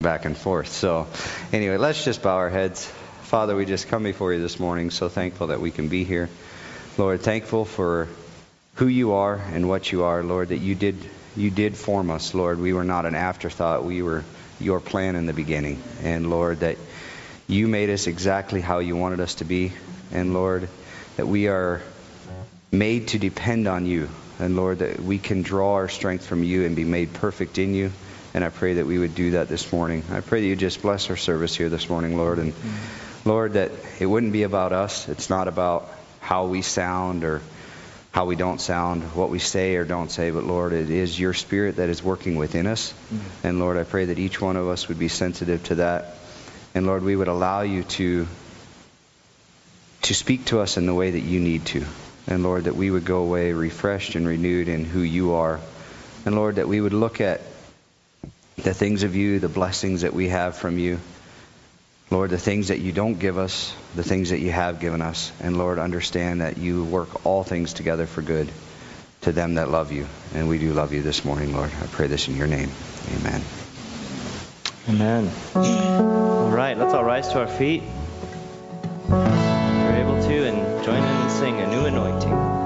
back and forth. So, anyway, let's just bow our heads. Father, we just come before you this morning, so thankful that we can be here. Lord, thankful for who you are and what you are, Lord, that you did you did form us, Lord. We were not an afterthought. We were your plan in the beginning. And Lord, that you made us exactly how you wanted us to be. And Lord, that we are made to depend on you. And Lord, that we can draw our strength from you and be made perfect in you. And I pray that we would do that this morning. I pray that you just bless our service here this morning, Lord. And Lord, that it wouldn't be about us. It's not about how we sound or how we don't sound, what we say or don't say, but Lord, it is your spirit that is working within us. And Lord, I pray that each one of us would be sensitive to that. And Lord, we would allow you to to speak to us in the way that you need to. And Lord, that we would go away refreshed and renewed in who you are. And Lord, that we would look at the things of you, the blessings that we have from you. Lord, the things that you don't give us, the things that you have given us. And Lord, understand that you work all things together for good to them that love you. And we do love you this morning, Lord. I pray this in your name. Amen. Amen. All right, let's all rise to our feet. If you're able to, and join in and sing a new anointing.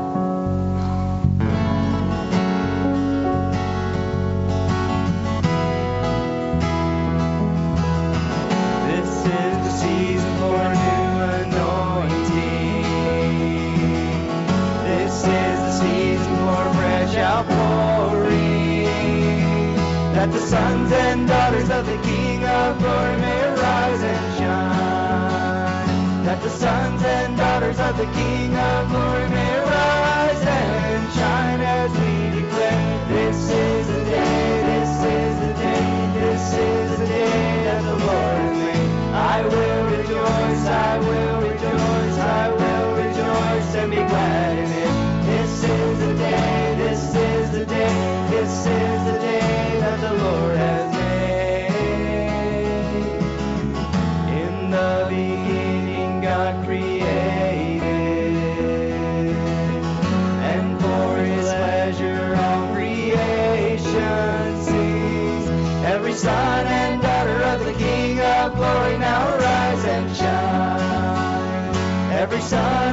The sons and daughters of the King of glory may rise and shine. That the sons and daughters of the King of glory may rise and shine as we declare, this is the day, this is the day, this is the day that the Lord has made. I will rejoice, I will rejoice, I will rejoice and be glad in it. This is the day, this is the day, this is Every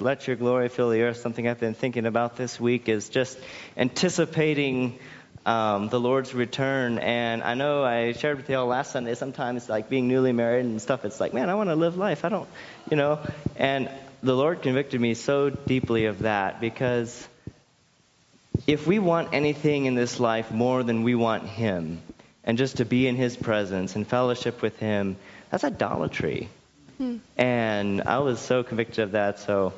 earth. Let your glory fill the earth. Something I've been thinking about this week is just anticipating um, the Lord's return. And I know I shared with y'all last Sunday. Sometimes, like being newly married and stuff, it's like, man, I want to live life. I don't, you know. And the Lord convicted me so deeply of that because if we want anything in this life more than we want Him, and just to be in His presence and fellowship with Him, that's idolatry. And I was so convicted of that. So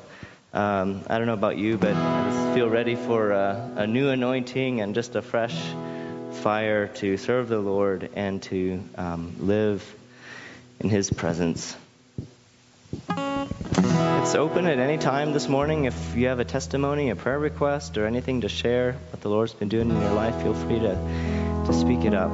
um, I don't know about you, but I just feel ready for a, a new anointing and just a fresh fire to serve the Lord and to um, live in His presence. It's open at any time this morning. If you have a testimony, a prayer request, or anything to share what the Lord's been doing in your life, feel free to, to speak it up.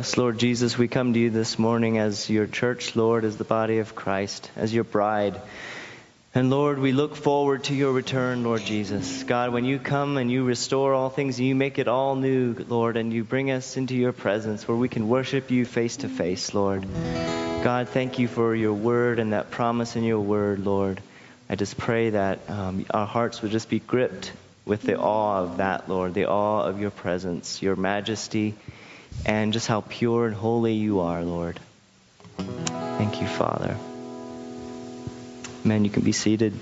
Yes, Lord Jesus, we come to you this morning as your church, Lord, as the body of Christ, as your bride. And Lord, we look forward to your return, Lord Jesus. God, when you come and you restore all things and you make it all new, Lord, and you bring us into your presence where we can worship you face to face, Lord. God, thank you for your word and that promise in your word, Lord. I just pray that um, our hearts would just be gripped with the awe of that, Lord, the awe of your presence, your majesty, and just how pure and holy you are, Lord. Thank you, Father. Man, you can be seated.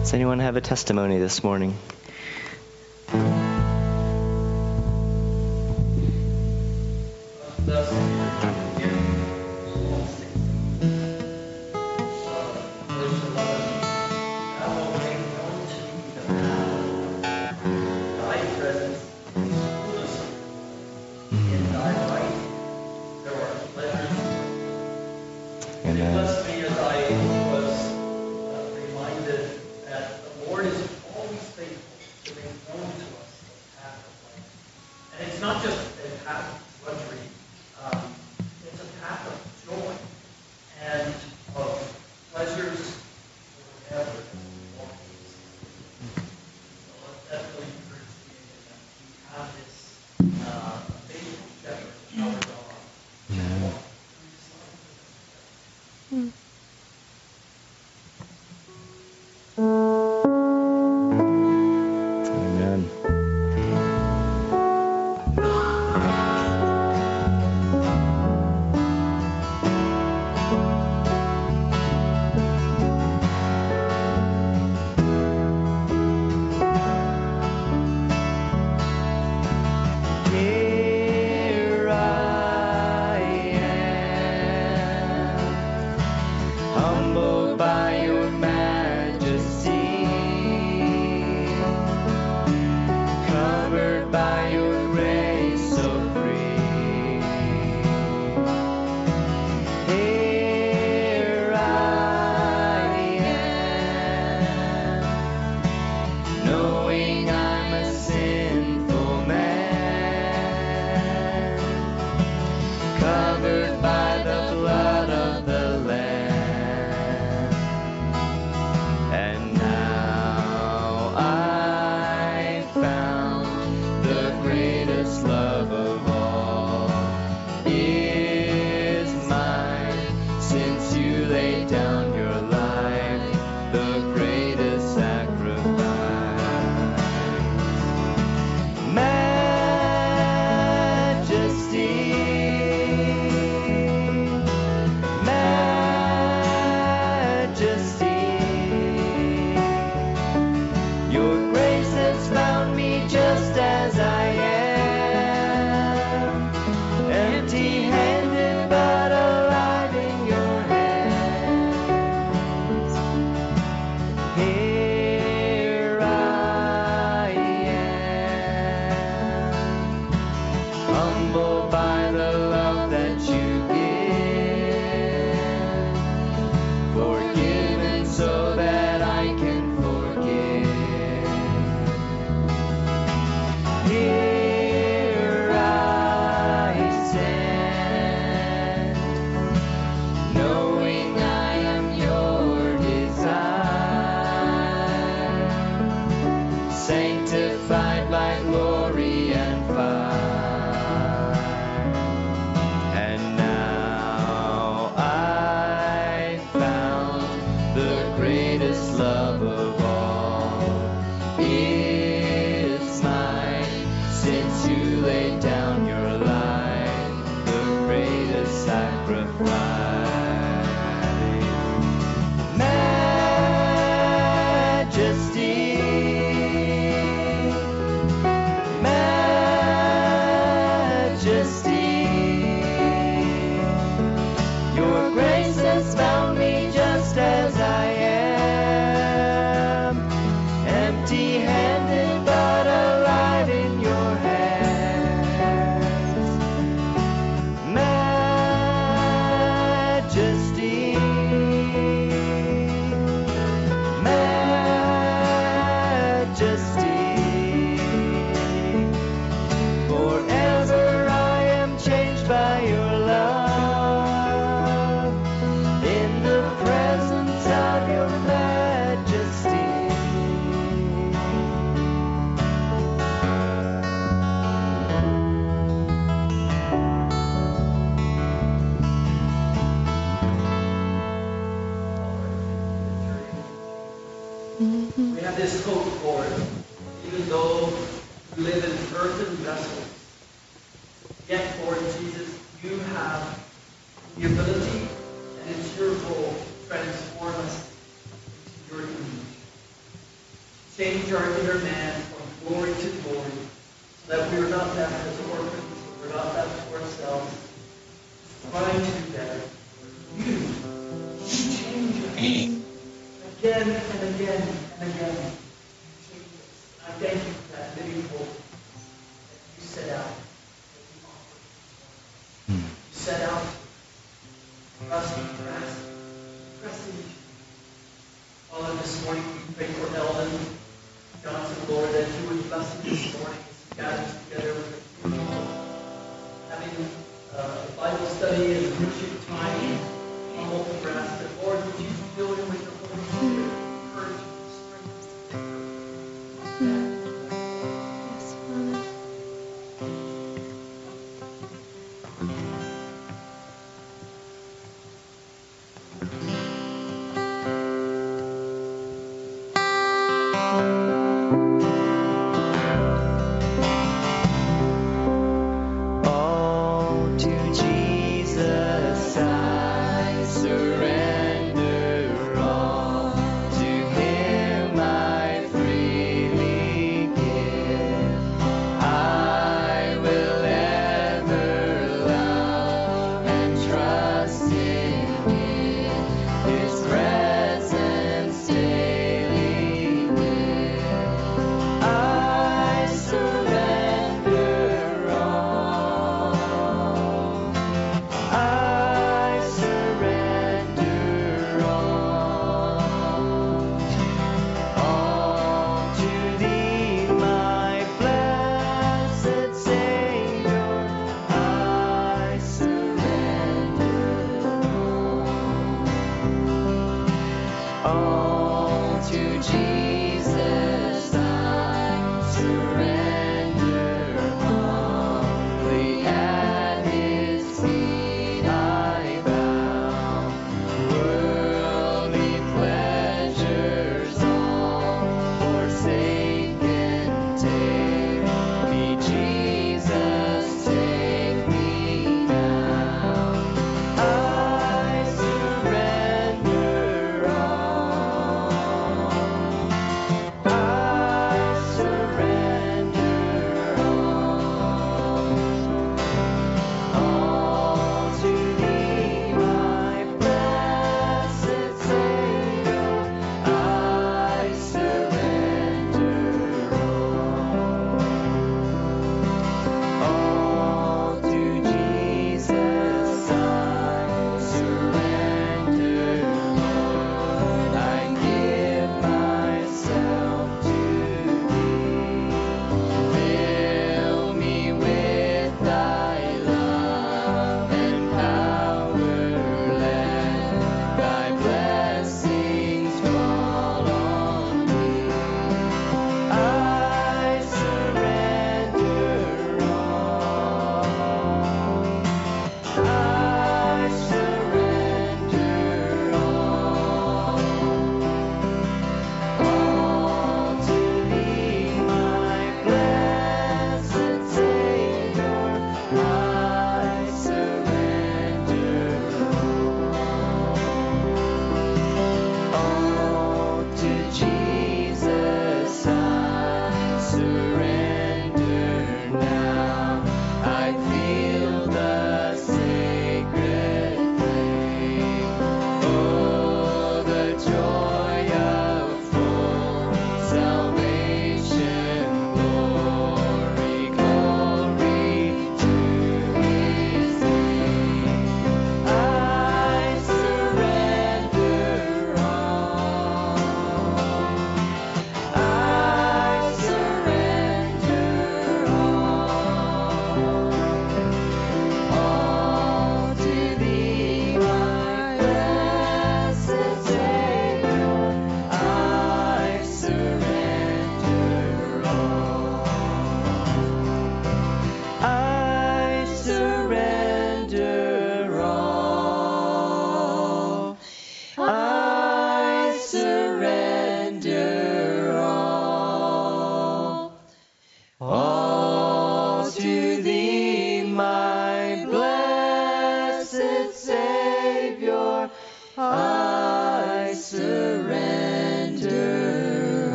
Does anyone have a testimony this morning? Of all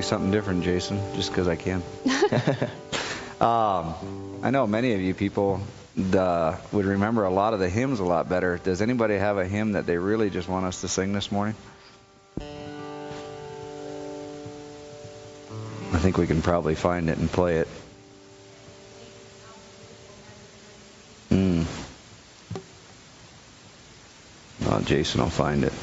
do something different, Jason, just because I can. um, I know many of you people uh, would remember a lot of the hymns a lot better. Does anybody have a hymn that they really just want us to sing this morning? I think we can probably find it and play it. Mm. Oh, Jason will find it.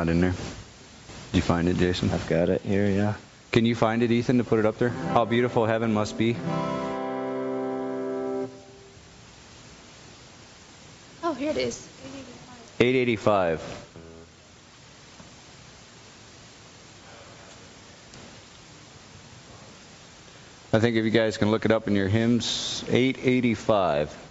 Not in there. Did you find it, Jason? I've got it here, yeah. Can you find it, Ethan, to put it up there? How beautiful heaven must be. Oh, here it is. 885. I think if you guys can look it up in your hymns, 885.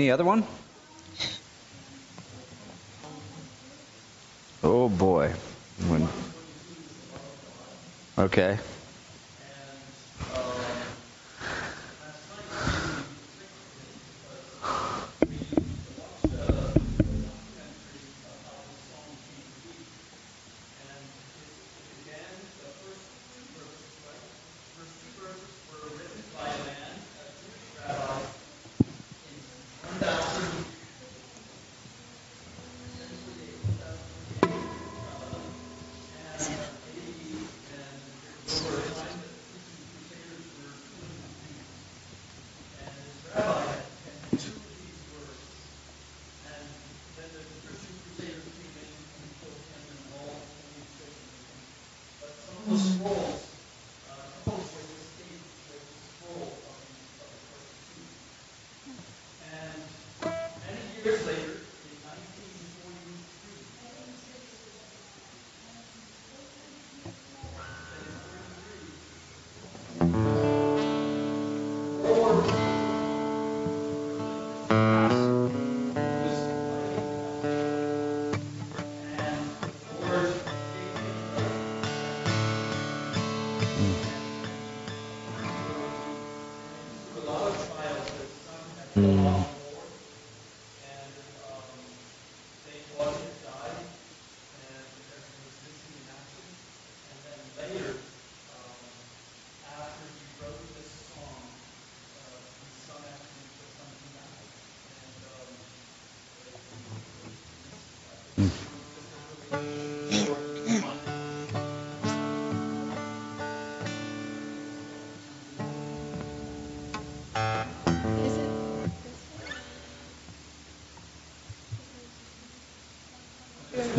Any other one? Oh boy. When... Okay.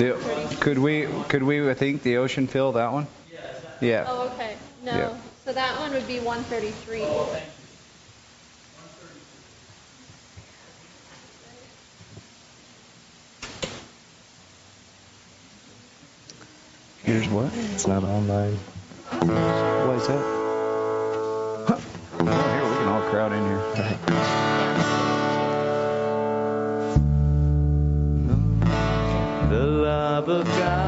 The, could we could we think the ocean fill that one? Yeah. Oh, okay. No. Yeah. So that one would be 133. Here's what? It's not online. What is that? Huh. Oh, here we can all crowd in here. The of God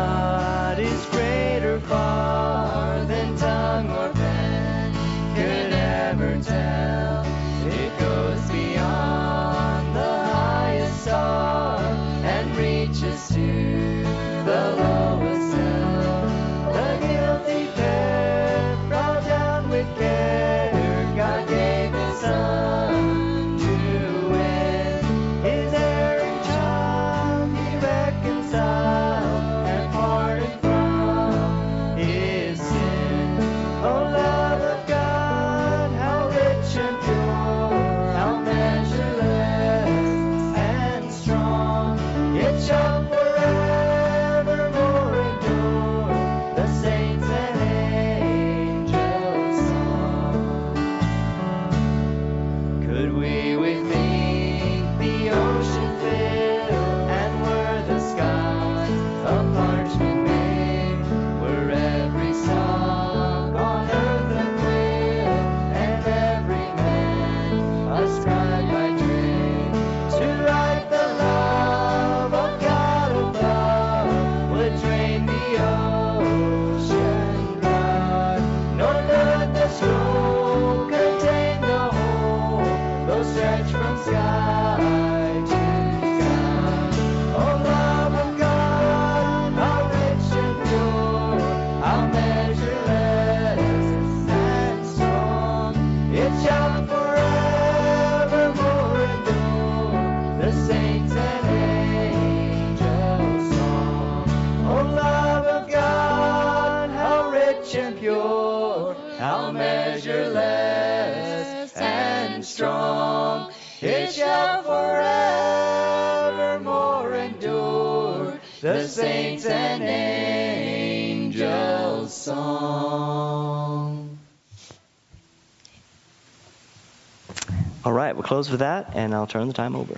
close with that, and I'll turn the time over.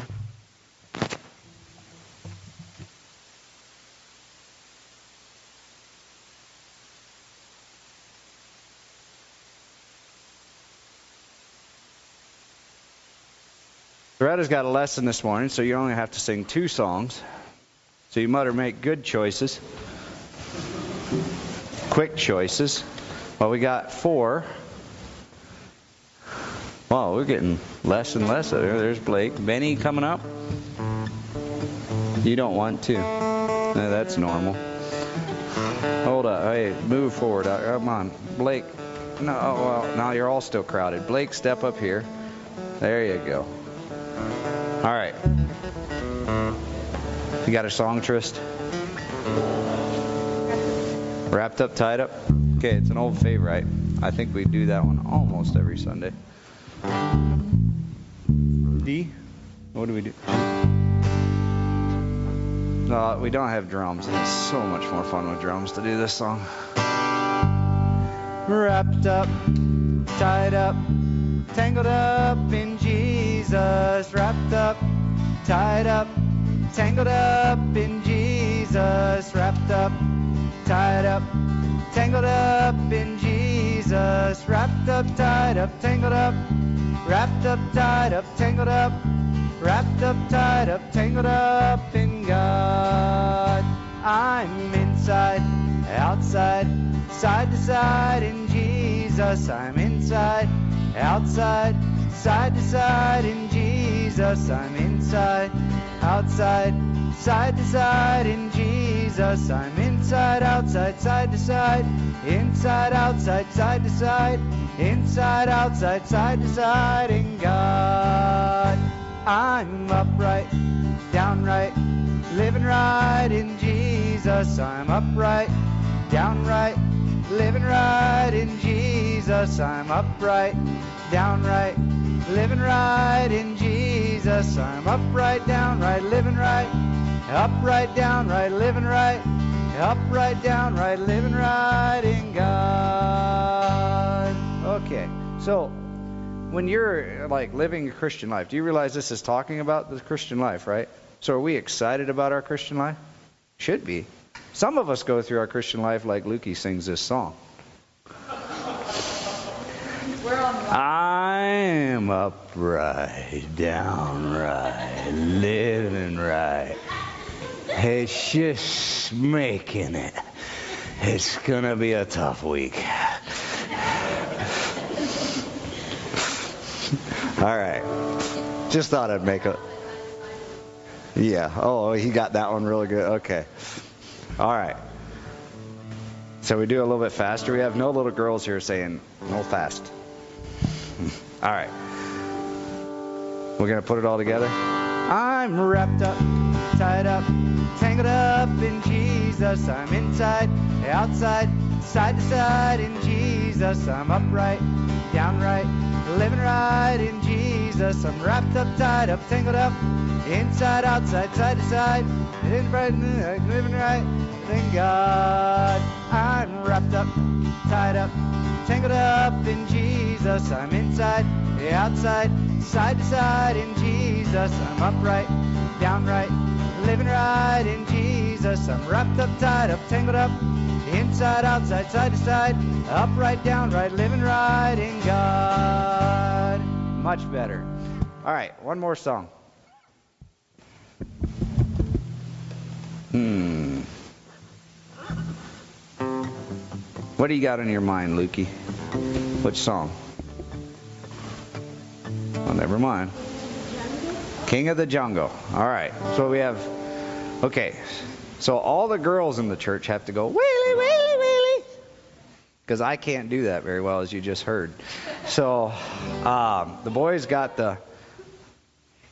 Loretta's got a lesson this morning, so you only have to sing two songs. So you better make good choices, quick choices. Well, we got four. Wow, we're getting less and less. There- There's Blake. Benny coming up. You don't want to. That's normal. Hold up. Hey, move forward. Uh, Come on. Blake. No, oh, well, now you're all still crowded. Blake, step up here. There you go. All right. You got a song, Trist? Wrapped up, tied up? Okay, it's an old favorite. I think we do that one almost every Sunday. D? What do we do? No, we don't have drums. And it's so much more fun with drums to do this song. Wrapped up, tied up, tangled up in Jesus. Wrapped up, tied up, tangled up in Jesus. Wrapped up, tied up, tangled up in Jesus. Wrapped up, tied up, tangled up, wrapped up, tied up, tangled up, wrapped up, tied up, tangled up in God. I'm inside, outside, side to side in Jesus. I'm inside, outside, side to side in Jesus. I'm inside, outside, side to side in Jesus. I'm inside, outside, side to side, inside, outside, side to side, inside, outside, side to side in God. I'm upright, downright, living right in Jesus. I'm upright, downright, living right in Jesus. I'm upright, downright, living right in Jesus. I'm upright, downright, living right, upright, downright, living right, upright, downright, living right in God. Okay, so when you're like living a Christian life, do you realize this is talking about the Christian life, right? So are we excited about our Christian life? Should be. Some of us go through our Christian life like Lukey sings this song. I'm upright, downright, living right. It's just making it. It's gonna be a tough week. All right. Just thought I'd make a. Yeah. Oh, he got that one really good. Okay. All right. So we do a little bit faster. We have no little girls here saying no fast. All right. We're going to put it all together. I'm wrapped up, tied up, tangled up in Jesus. I'm inside, outside, side to side in Jesus. I'm upright, downright, living right in Jesus. I'm wrapped up, tied up, tangled up, inside, outside, side to side, in right, living right in God. I'm wrapped up, tied up, tangled up in Jesus. I'm inside, outside, side to side in Jesus. I'm upright, downright, living right in Jesus. I'm wrapped up, tied up, tangled up, inside, outside, side to side, upright, downright, living right in God. Much better. All right, one more song. Hmm. What do you got in your mind, Lukey? Which song? Oh, never mind. King of the Jungle. All right. So we have. Okay. So all the girls in the church have to go wheelie wheelie wheelie. Because I can't do that very well, as you just heard. So um, the boys got the.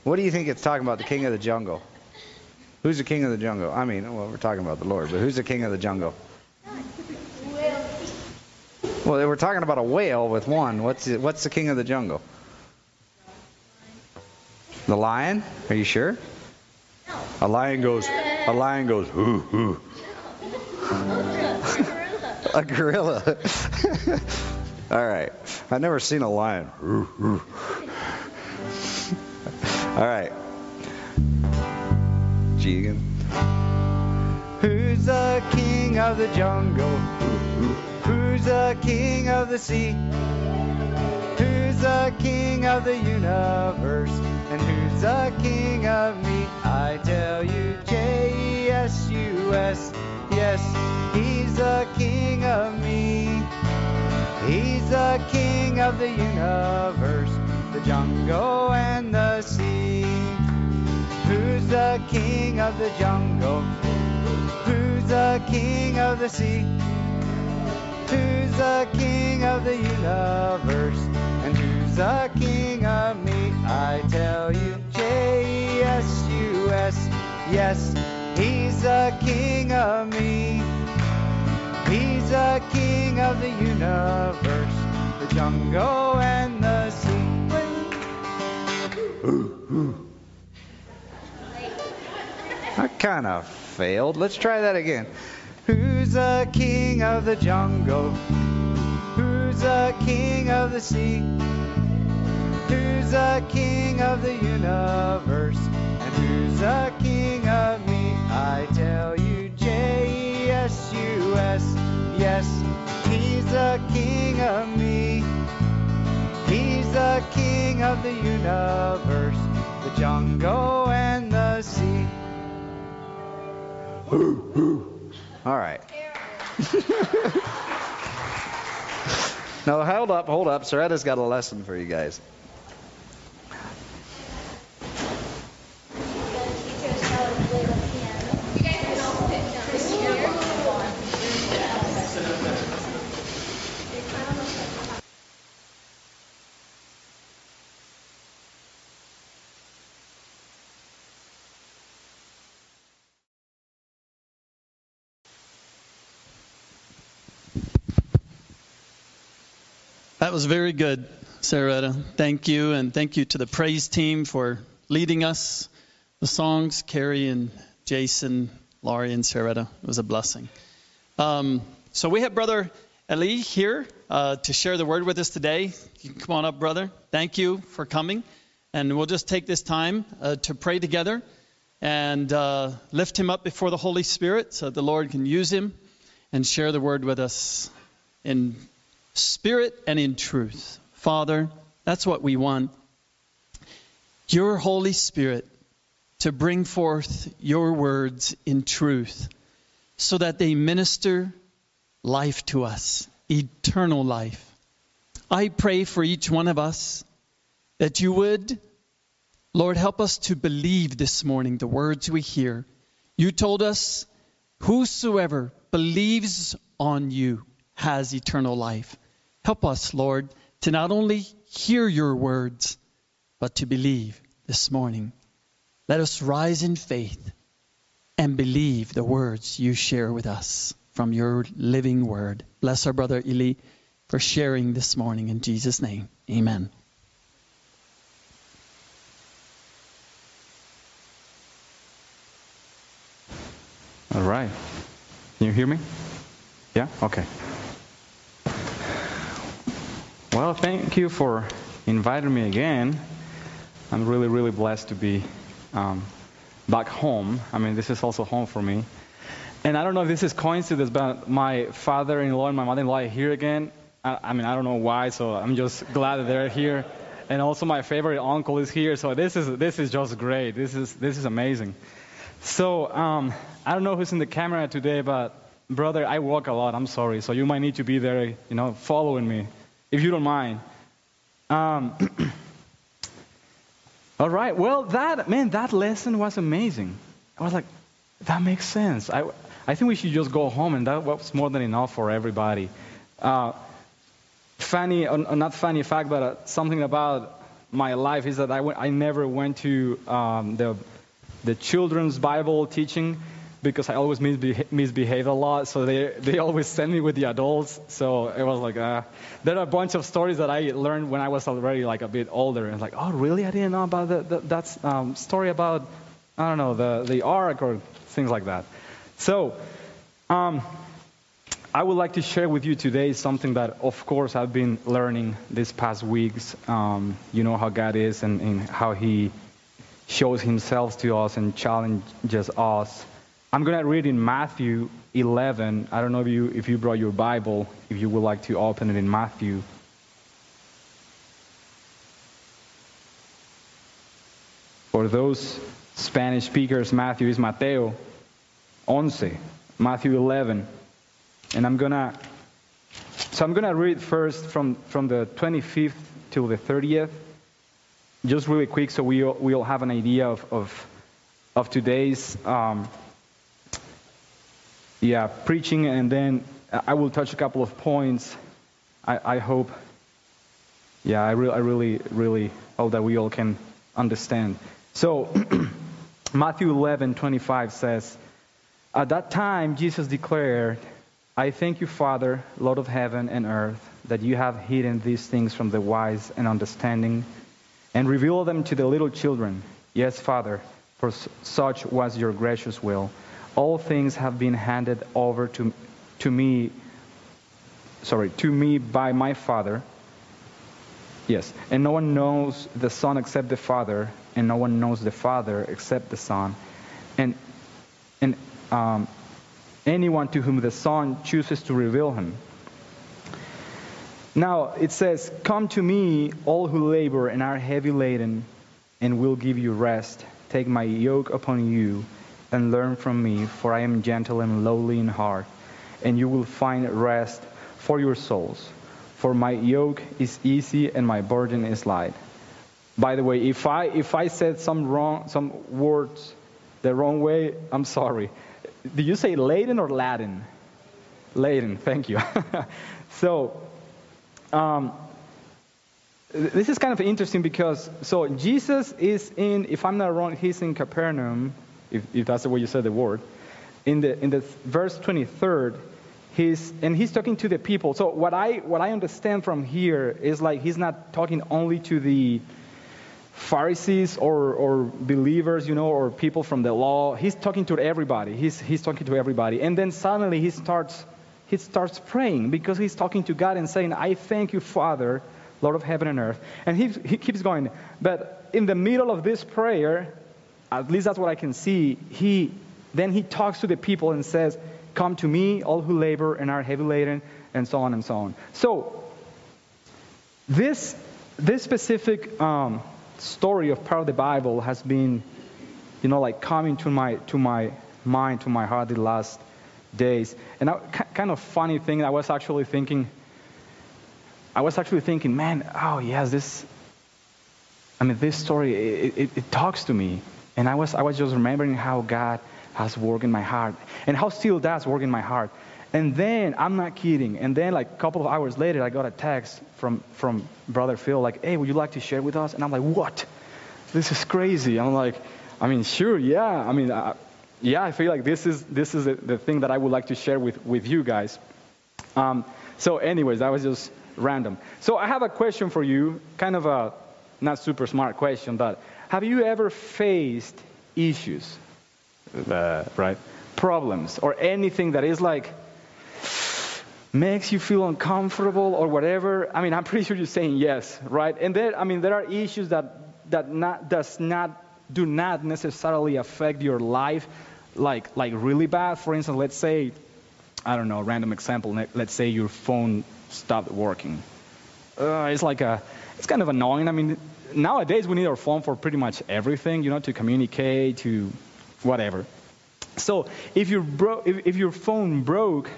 What do you think it's talking about? The King of the Jungle. Who's the King of the Jungle? I mean, well, we're talking about the Lord, but who's the King of the Jungle? Well, they were talking about a whale with one. What's it, what's the king of the jungle? The lion? Are you sure? A lion goes. A lion goes. Hoo hoo. a gorilla. All right. I've never seen a lion. Hoo hoo. All right. Jigan. Who's the king of the jungle? Who's the king of the sea? Who's the king of the universe? And who's the king of me? I tell you, J E S U S. Yes, he's the king of me. He's the king of the universe, the jungle and the sea. Who's the king of the jungle? Who's the king of the sea? Who's the king of the universe? And who's the king of me? I tell you, J E S U S. Yes, he's the king of me. He's the king of the universe, the jungle and the sea. I kind of failed. Let's try that again. Who's the king of the jungle? Who's the king of the sea? Who's the king of the universe? And who's the king of me? I tell you, J E S U S. Yes, he's the king of me. He's the king of the universe, the jungle and the sea. All right. no, hold up, hold up. Loretta's got a lesson for you guys. That was very good, Sarah. Thank you, and thank you to the praise team for leading us. The songs, Carrie and Jason, Laurie and Sarah. It was a blessing. Um, so we have Brother Eli here uh, to share the word with us today. Come on up, brother. Thank you for coming. And we'll just take this time uh, to pray together and uh, lift him up before the Holy Spirit so the Lord can use him and share the word with us in spirit and in truth. Father, that's what we want. Your Holy Spirit to bring forth your words in truth so that they minister life to us, eternal life. I pray for each one of us that you would, Lord, help us to believe this morning the words we hear. You told us, Whosoever believes on you has eternal life. Help us, Lord, to not only hear your words, but to believe this morning. Let us rise in faith and believe the words you share with us from your living word. Bless our brother Eli for sharing this morning in Jesus' name. Amen. All right. Can you hear me? Yeah? Okay. Well, thank you for inviting me again. I'm really, really blessed to be um, back home. I mean, this is also home for me. And I don't know if this is coincidence, but my father-in-law and my mother-in-law are here again. I, I mean, I don't know why, so I'm just glad that they're here. And also, my favorite uncle is here. So this is this is just great. This is this is amazing. So um, I don't know who's in the camera today, but brother, I walk a lot. I'm sorry. So you might need to be there, you know, following me, if you don't mind. Um, all right. Well, that man, that lesson was amazing. I was like, that makes sense. I I think we should just go home, and that was more than enough for everybody. Uh, funny, uh, not funny fact, but uh, something about my life is that I, I never went to um, the the children's Bible teaching because I always misbeha- misbehave a lot. So they they always send me with the adults. So it was like uh, there are a bunch of stories that I learned when I was already like a bit older. And like, oh really? I didn't know about the, the, that um, story about I don't know the the ark or things like that. So. Um, I would like to share with you today something that, of course, I've been learning these past weeks. Um, you know how God is and, and how He shows himself to us and challenges us. I'm going to read in Matthew 11. I don't know if you, if you brought your Bible, if you would like to open it in Matthew. For those Spanish speakers, Matthew is Mateo 11, Matthew 11. And I'm going to, so I'm going to read first from, from the 25th till the 30th just really quick so we we all have an idea of, of, of today's um, yeah, preaching, and then I will touch a couple of points. I, I hope, yeah, I, re- I really, really hope that we all can understand. So, Matthew 11, 25 says, At that time, Jesus declared, I thank you, Father, Lord of heaven and earth, that you have hidden these things from the wise and understanding and revealed them to the little children. Yes, Father, for such was your gracious will. All things have been handed over to, to me, sorry, to me by my Father. Yes, and no one knows the Son except the Father, and no one knows the Father except the Son. And, and um, anyone to whom the Son chooses to reveal him. Now it says, Come to me, all who labor and are heavy laden, and will give you rest. Take my yoke upon you and learn from me, for I am gentle and lowly in heart, and you will find rest for your souls. For my yoke is easy and my burden is light. By the way, if I if I said some wrong some words the wrong way, I'm sorry. Did you say Latin or Latin? Latin, thank you. so um, this is kind of interesting because so Jesus is in, if I'm not wrong, he's in Capernaum, if, if that's the way you said the word. In the in the verse 23rd, he's and he's talking to the people. So what I what I understand from here is like he's not talking only to the Pharisees or, or believers, you know, or people from the law. He's talking to everybody. He's, he's talking to everybody. And then suddenly he starts, he starts praying because he's talking to God and saying, I thank you, Father, Lord of heaven and earth. And he, he keeps going. But in the middle of this prayer, at least that's what I can see, he then he talks to the people and says, Come to me, all who labor and are heavy laden, and so on and so on. So, this, this specific um, story of part of the Bible has been, you know, like coming to my to my mind, to my heart the last days. And I, kind of funny thing, I was actually thinking, I was actually thinking, man, oh yes, this. I mean, this story it, it, it talks to me, and I was I was just remembering how God has worked in my heart, and how still does work in my heart. And then I'm not kidding. And then like a couple of hours later, I got a text from from brother Phil, like, "Hey, would you like to share with us?" And I'm like, "What? This is crazy." I'm like, "I mean, sure, yeah. I mean, yeah. I feel like this is this is the, the, thing that I would like to share with with you guys." Um, so, anyways, that was just random. So I have a question for you, kind of a not super smart question, but have you ever faced issues, uh, right? Problems or anything that is like makes you feel uncomfortable or whatever, I mean, I'm pretty sure you're saying yes, right? And there, I mean, there are issues that that not does not do not necessarily affect your life, like like really bad. For instance, let's say, I don't know, random example. Let's say your phone stopped working. Uh, it's like a, it's kind of annoying. I mean, nowadays we need our phone for pretty much everything, you know, to communicate, to whatever. So if your bro- if, if your phone broke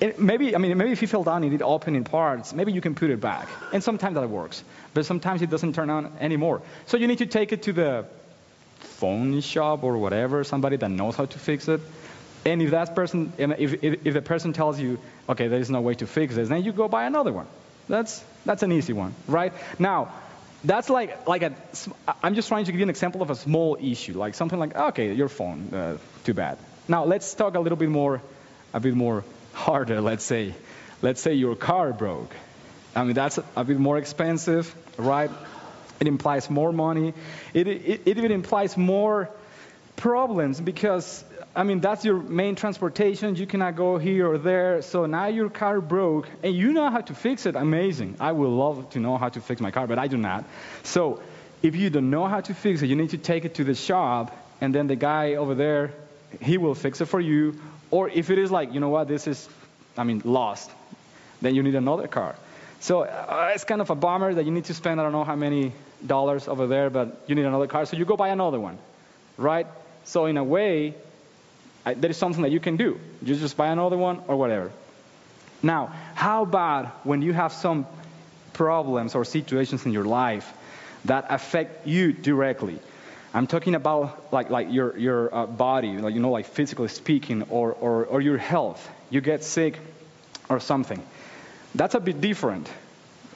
it, maybe, I mean, maybe if you fell down and it opened in parts, maybe you can put it back. And sometimes that works. But sometimes it doesn't turn on anymore. So you need to take it to the phone shop or whatever, somebody that knows how to fix it. And if that person, if, if, if the person tells you, okay, there is no way to fix this, then you go buy another one. That's, that's an easy one, right? Now, that's like, like a, I'm just trying to give you an example of a small issue, like something like, okay, your phone, uh, too bad. Now, let's talk a little bit more, a bit more harder, let's say. Let's say your car broke. I mean, that's a bit more expensive, right? It implies more money. It, it, it even implies more problems because, I mean, that's your main transportation. You cannot go here or there. So now your car broke and you know how to fix it. Amazing. I would love to know how to fix my car, but I do not. So if you don't know how to fix it, you need to take it to the shop and then the guy over there, he will fix it for you or if it is like, you know what, this is, I mean, lost, then you need another car. So uh, it's kind of a bummer that you need to spend, I don't know how many dollars over there, but you need another car. So you go buy another one, right? So in a way, There is something that you can do. You just buy another one or whatever. Now, how about when you have some problems or situations in your life that affect you directly? I'm talking about like, like your, your uh, body, like, you know, like physically speaking, or, or, or your health. You get sick or something. That's a bit different,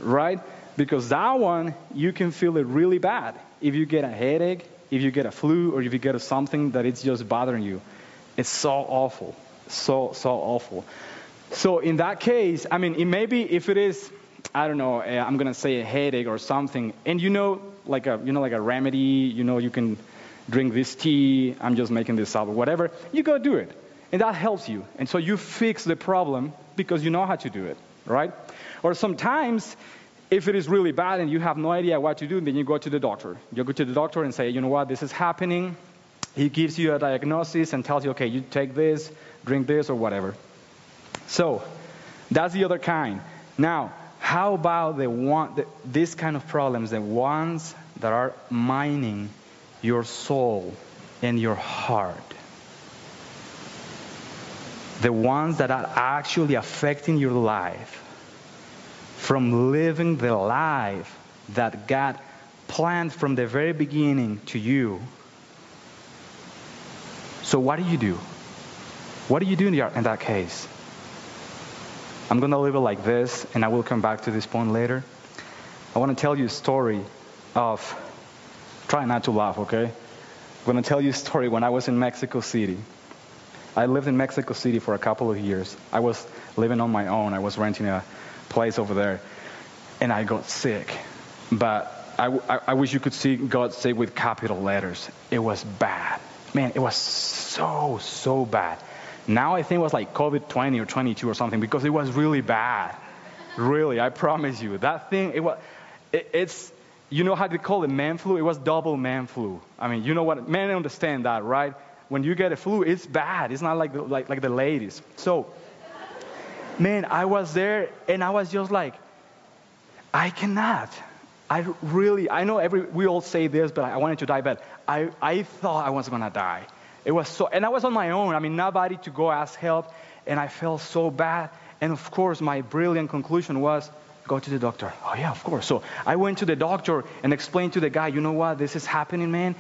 right? Because that one, you can feel it really bad. If you get a headache, if you get a flu, or if you get something that it's just bothering you, it's so awful. So, so awful. So in that case, I mean, it may be if it is, I don't know, uh, I'm gonna say a headache or something, and you know, like a you know like a remedy. You know you can drink this tea. I'm just making this up or whatever. You go do it, and that helps you. And so you fix the problem because you know how to do it, right? Or sometimes. If it is really bad and you have no idea what to do, then you go to the doctor. You go to the doctor and say, you know what, this is happening. He gives you a diagnosis and tells you, okay, you take this, drink this, or whatever. So, that's the other kind. Now, how about the one, the, this kind of problems, the ones that are mining your soul and your heart? The ones that are actually affecting your life from living the life that God planned from the very beginning to you. So, what do you do? What do you do in, that case? I'm going to leave it like this, and I will come back to this point later. I want to tell you a story of, try not to laugh, okay? I'm going to tell you a story when I was in Mexico City. I lived in Mexico City for a couple of years. I was living on my own. I was renting a place over there, and I got sick. But I, I, I wish you could see God say with capital letters. It was bad. Man, it was so, so bad. Now I think it was like COVID 20 or 22 or something because it was really bad. Really, I promise you. That thing, it was, it, it's, you know how they call it man flu? It was double man flu. I mean, you know what? Men understand that, right? When you get a flu, it's bad. It's not like the, like, like the ladies. So, man, I was there and I was just like, I cannot. I really, I know every, we all say this, but I wanted to die bad. I, I thought I was going to die. It was so, and I was on my own. I mean, nobody to go ask help. And I felt so bad. And of course, my brilliant conclusion was, go to the doctor. Oh, yeah, of course. So I went to the doctor and explained to the guy, you know what, this is happening, man.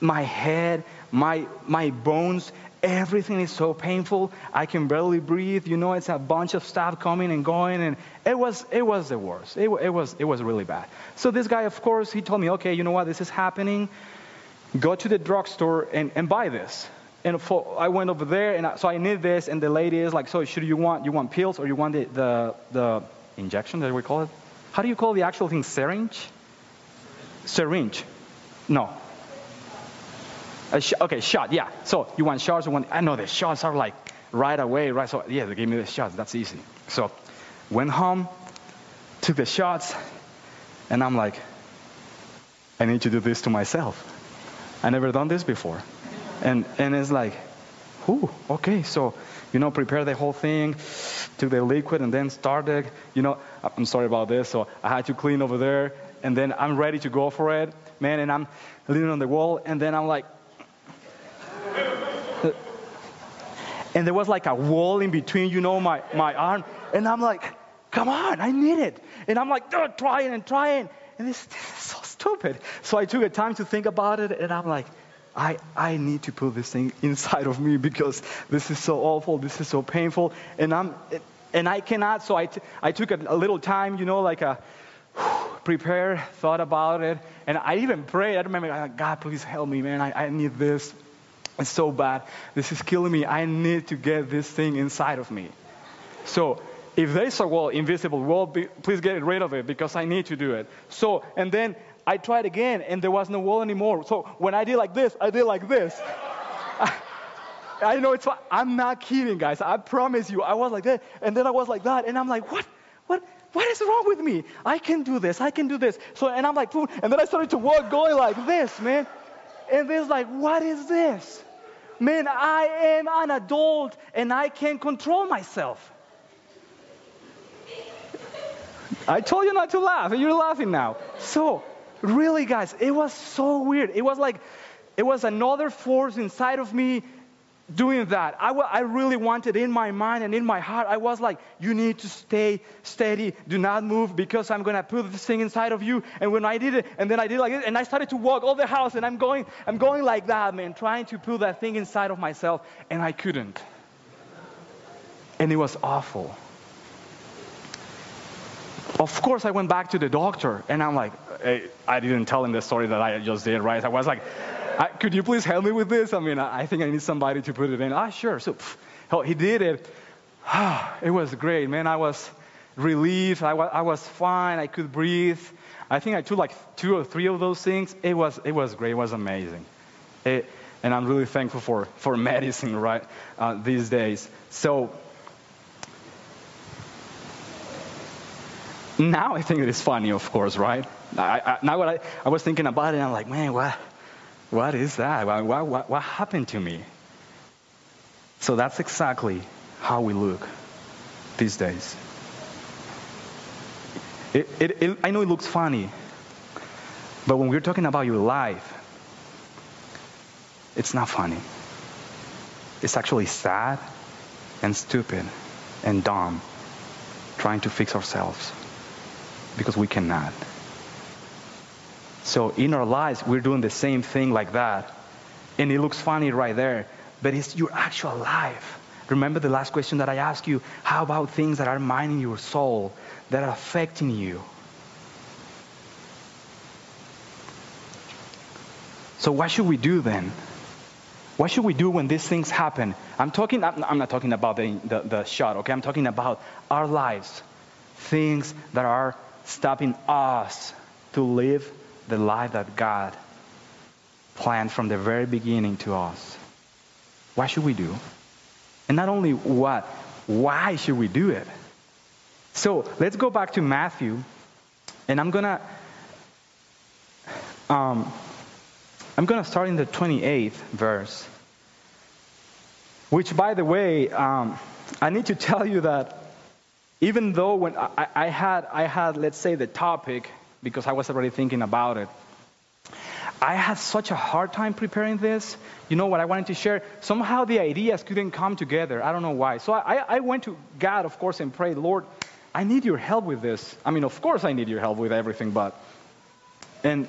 My head, my, my bones, everything is so painful. I can barely breathe. You know, it's a bunch of stuff coming and going. And it was, it was the worst. It, it, was, it was really bad. So this guy, of course, he told me, okay, you know what, this is happening. Go to the drugstore and, and buy this. And for, I went over there, and I, so I need this, and the lady is like, so should you want you want pills or you want the the, the injection that we call it? How do you call the actual thing? Syringe? Syringe? No. Sh- okay, shot. Yeah. So you want shots? You want? I know the shots are like right away, right? So yeah, they gave me the shots. That's easy. So went home, took the shots, and I'm like, I need to do this to myself. I never done this before. And, and it's like, whew, okay, so, you know, prepare the whole thing, took the liquid and then started, you know, I'm sorry about this, so I had to clean over there, and then I'm ready to go for it, man, and I'm leaning on the wall, and then I'm like, and there was like a wall in between, you know, my, my arm, and I'm like, come on, I need it. And I'm like, trying and trying, and this, this is so stupid. So I took a time to think about it, and I'm like, I, I need to put this thing inside of me because this is so awful, this is so painful, and I'm and I cannot. So I, t- I took a, a little time, you know, like a prepare, thought about it, and I even prayed. I remember, God, please help me, man. I, I need this. It's so bad. This is killing me. I need to get this thing inside of me. So if there is a wall, invisible wall, please get rid of it because I need to do it. So, and then I tried again and there was no wall anymore. So when I did like this, I did like this. I, know it's, I'm not kidding, guys. I promise you. I was like that. And then I was like that. And I'm like, what? What? What is wrong with me? I can do this. I can do this. So, and I'm like, and then I started to walk going like this, man. And it's like, what is this? Man, I am an adult and I can control myself. I told you not to laugh, and you're laughing now. So, really, guys, it was so weird. It was like, it was another force inside of me doing that. I, I really wanted in my mind and in my heart, I was like, you need to stay steady. Do not move because I'm going to put this thing inside of you. And when I did it, and then I did like this, and I started to walk all the house, and I'm going, I'm going like that, man, trying to put that thing inside of myself, and I couldn't. And it was awful. Of course, I went back to the doctor, and I'm like, hey, I didn't tell him the story that I just did, right? I was like, I, could you please help me with this? I mean, I, I think I need somebody to put it in. Ah, sure. So pff, he did it. it was great, man. I was relieved. I was, I was fine. I could breathe. I think I took like two or three of those things. It was, it was great. It was amazing. It, and I'm really thankful for, for medicine, right, uh, these days. So now I think it is funny, of course, right? I, I, now I, I was thinking about it, and I'm like, man, what, what is that? What, what, what happened to me? So that's exactly how we look these days. It, it, it, I know it looks funny, but when we're talking about your life, it's not funny. It's actually sad and stupid and dumb trying to fix ourselves because we cannot. So in our lives, we're doing the same thing like that. And it looks funny right there, but it's your actual life. Remember the last question that I asked you? How about things that are mining your soul, that are affecting you? So what should we do then? What should we do when these things happen? I'm talking. I'm not talking about the, the, the shot. Okay, I'm talking about our lives, things that are stopping us to live the life that God planned from the very beginning to us. What should we do? And not only what, why should we do it? So let's go back to Matthew, and I'm gonna um, I'm gonna start in the 28th verse. Which, by the way, um, I need to tell you that even though when I, I had I had let's say the topic because I was already thinking about it, I had such a hard time preparing this. You know what I wanted to share? Somehow the ideas couldn't come together. I don't know why. So I, I went to God, of course, and prayed, Lord, I need your help with this. I mean, of course, I need your help with everything, but and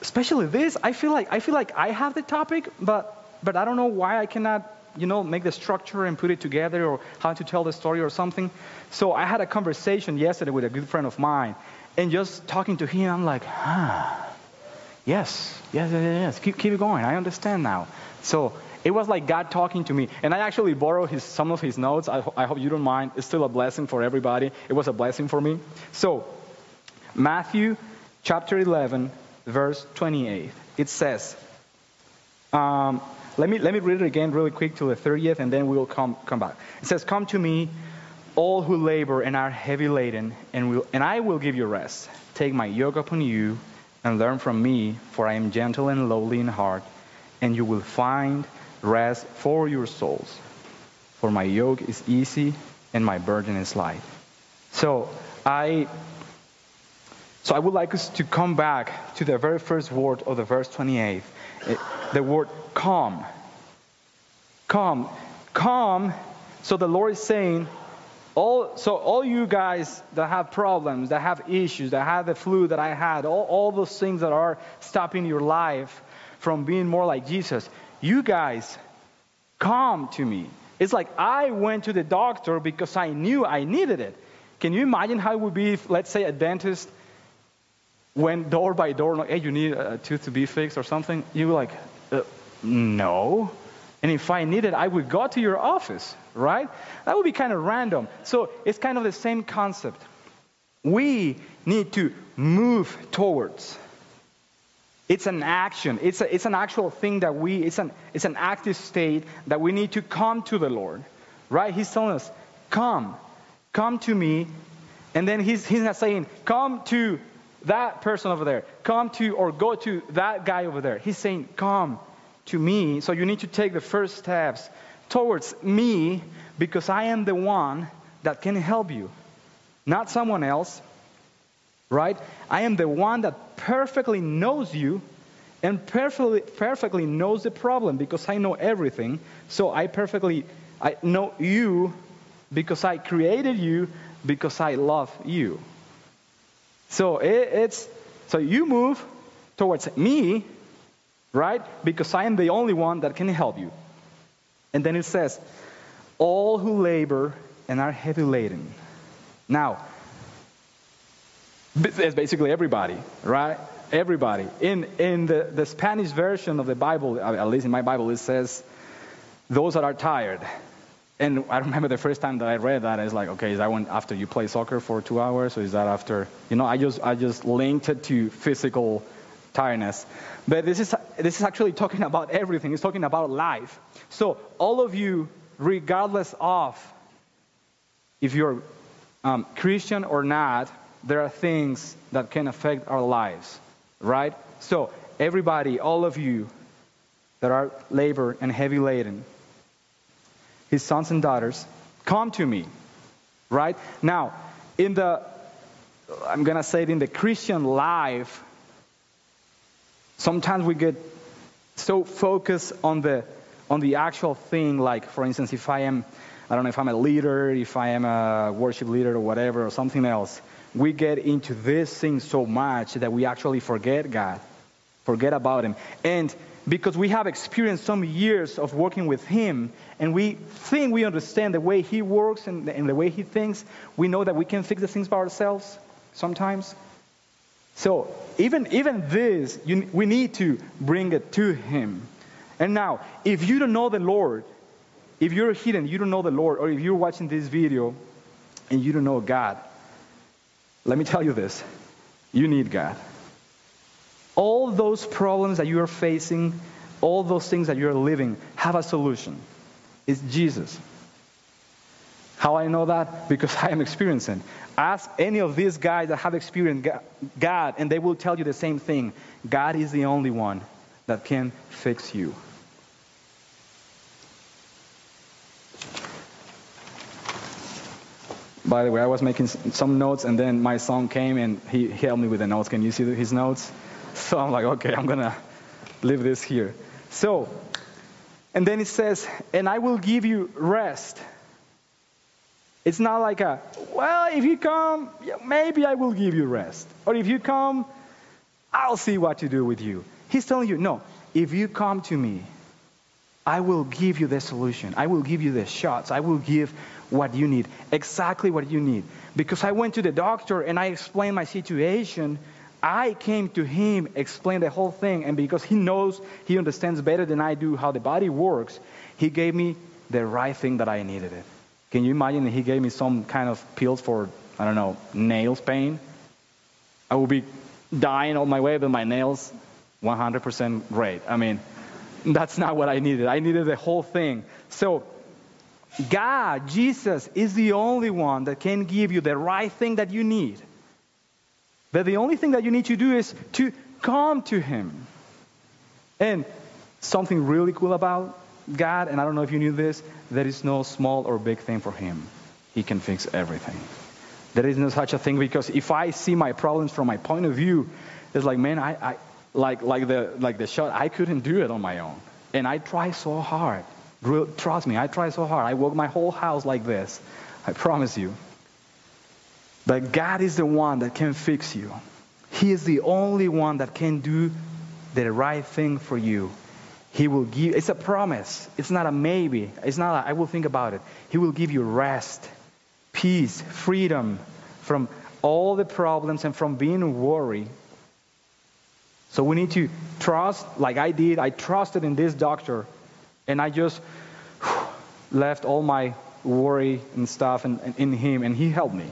especially this, I feel like I feel like I have the topic, but but I don't know why I cannot, you know, make the structure and put it together or how to tell the story or something. So I had a conversation yesterday with a good friend of mine, and just talking to him, I'm like, ah, yes, yes, yes, yes. Keep keep going. I understand now. So it was like God talking to me, and I actually borrowed his, some of his notes. I, I hope you don't mind. It's still a blessing for everybody. It was a blessing for me. So Matthew chapter 11 verse 28. It says, um, let, me, let me read it again really quick to the 30th, and then we'll come, come back. It says, Come to me, all who labor and are heavy laden, and, will, and I will give you rest. Take my yoke upon you and learn from me, for I am gentle and lowly in heart, and you will find rest for your souls. For my yoke is easy and my burden is light. So I so I would like us to come back to the very first word of the verse 28, eh, the word calm. Calm. Calm. So the Lord is saying, all, so all you guys that have problems, that have issues, that have the flu that I had, all, all those things that are stopping your life from being more like Jesus, you guys come to me. It's like I went to the doctor because I knew I needed it. Can you imagine how it would be if, let's say, a dentist went door by door, like, hey, you need a tooth to be fixed or something, you were like, uh, no. And if I needed, I would go to your office, right? That would be kind of random. So it's kind of the same concept. We need to move towards. It's an action. It's, a, it's an actual thing that we, it's an, it's an active state that we need to come to the Lord, right? He's telling us, come, come to me. And then he's, he's not saying, come to that person over there. Come to or go to that guy over there. He's saying, Come to me. So you need to take the first steps towards me because I am the one that can help you, not someone else. Right? I am the one that perfectly knows you and perfectly, perfectly knows the problem because I know everything. So I perfectly I know you because I created you because I love you. So it, it's so you move towards me, right? Because I am the only one that can help you. And then it says, all who labor and are heavy laden. Now, it's basically everybody, right? Everybody. In, in the, the Spanish version of the Bible, at least in my Bible, it says, those that are tired. And I remember the first time that I read that, I was like, okay, is that when after you play soccer for two hours, or is that after, you know, I just I just linked it to physical tiredness. But this is this is actually talking about everything. It's talking about life. So all of you, regardless of if you're um, Christian or not, there are things that can affect our lives, right? So everybody, all of you that are labor and heavy laden, his sons and daughters, come to me. Right? Now, in the, I'm going to say it in the Christian life, sometimes we get so focused on the, on the actual thing, like, for instance, if I am, I don't know if I'm a leader, if I am a worship leader or whatever, or something else, we get into this thing so much that we actually forget God, forget about Him. And because we have experienced some years of working with Him and we think we understand the way He works and, and the way He thinks, we know that we can fix the things by ourselves sometimes. So even, even this, you, we need to bring it to Him. And now, if you don't know the Lord, if you're hidden, you don't know the Lord, or if you're watching this video and you don't know God, let me tell you this you need God. All those problems that you are facing, all those things that you're living, have a solution. It's Jesus. How I know that? Because I am experiencing. Ask any of these guys that have experienced God, and they will tell you the same thing. God is the only one that can fix you. By the way, I was making some notes, and then my son came and he helped me with the notes. Can you see his notes? So I'm like, okay, I'm going to leave this here. So, and then it says, and I will give you rest. It's not like a, well, if you come, maybe I will give you rest. Or if you come, I'll see what to do with you. He's telling you, no, if you come to me, I will give you the solution. I will give you the shots. I will give what you need, exactly what you need. Because I went to the doctor and I explained my situation. I came to him, explained the whole thing, and because he knows, he understands better than I do how the body works, he gave me the right thing that I needed it. Can you imagine he gave me some kind of pills for, I don't know, nails pain? I would be dying on my way, but my nails, 100% great. I mean, that's not what I needed. I needed the whole thing. So, God, Jesus, is the only one that can give you the right thing that you need. But the only thing that you need to do is to come to Him. And something really cool about God, and I don't know if you knew this, there is no small or big thing for Him. He can fix everything. There is no such a thing because if I see my problems from my point of view, it's like, man, I, I like like the like the shot, I couldn't do it on my own, and I try so hard. Trust me, I try so hard. I work my whole house like this. I promise you. But God is the one that can fix you. He is the only one that can do the right thing for you. He will give, it's a promise. It's not a maybe. It's not a, I will think about it. He will give you rest, peace, freedom from all the problems and from being worried. So we need to trust, like I did. I trusted in this doctor and I just left all my worry and stuff in, in him, and he helped me.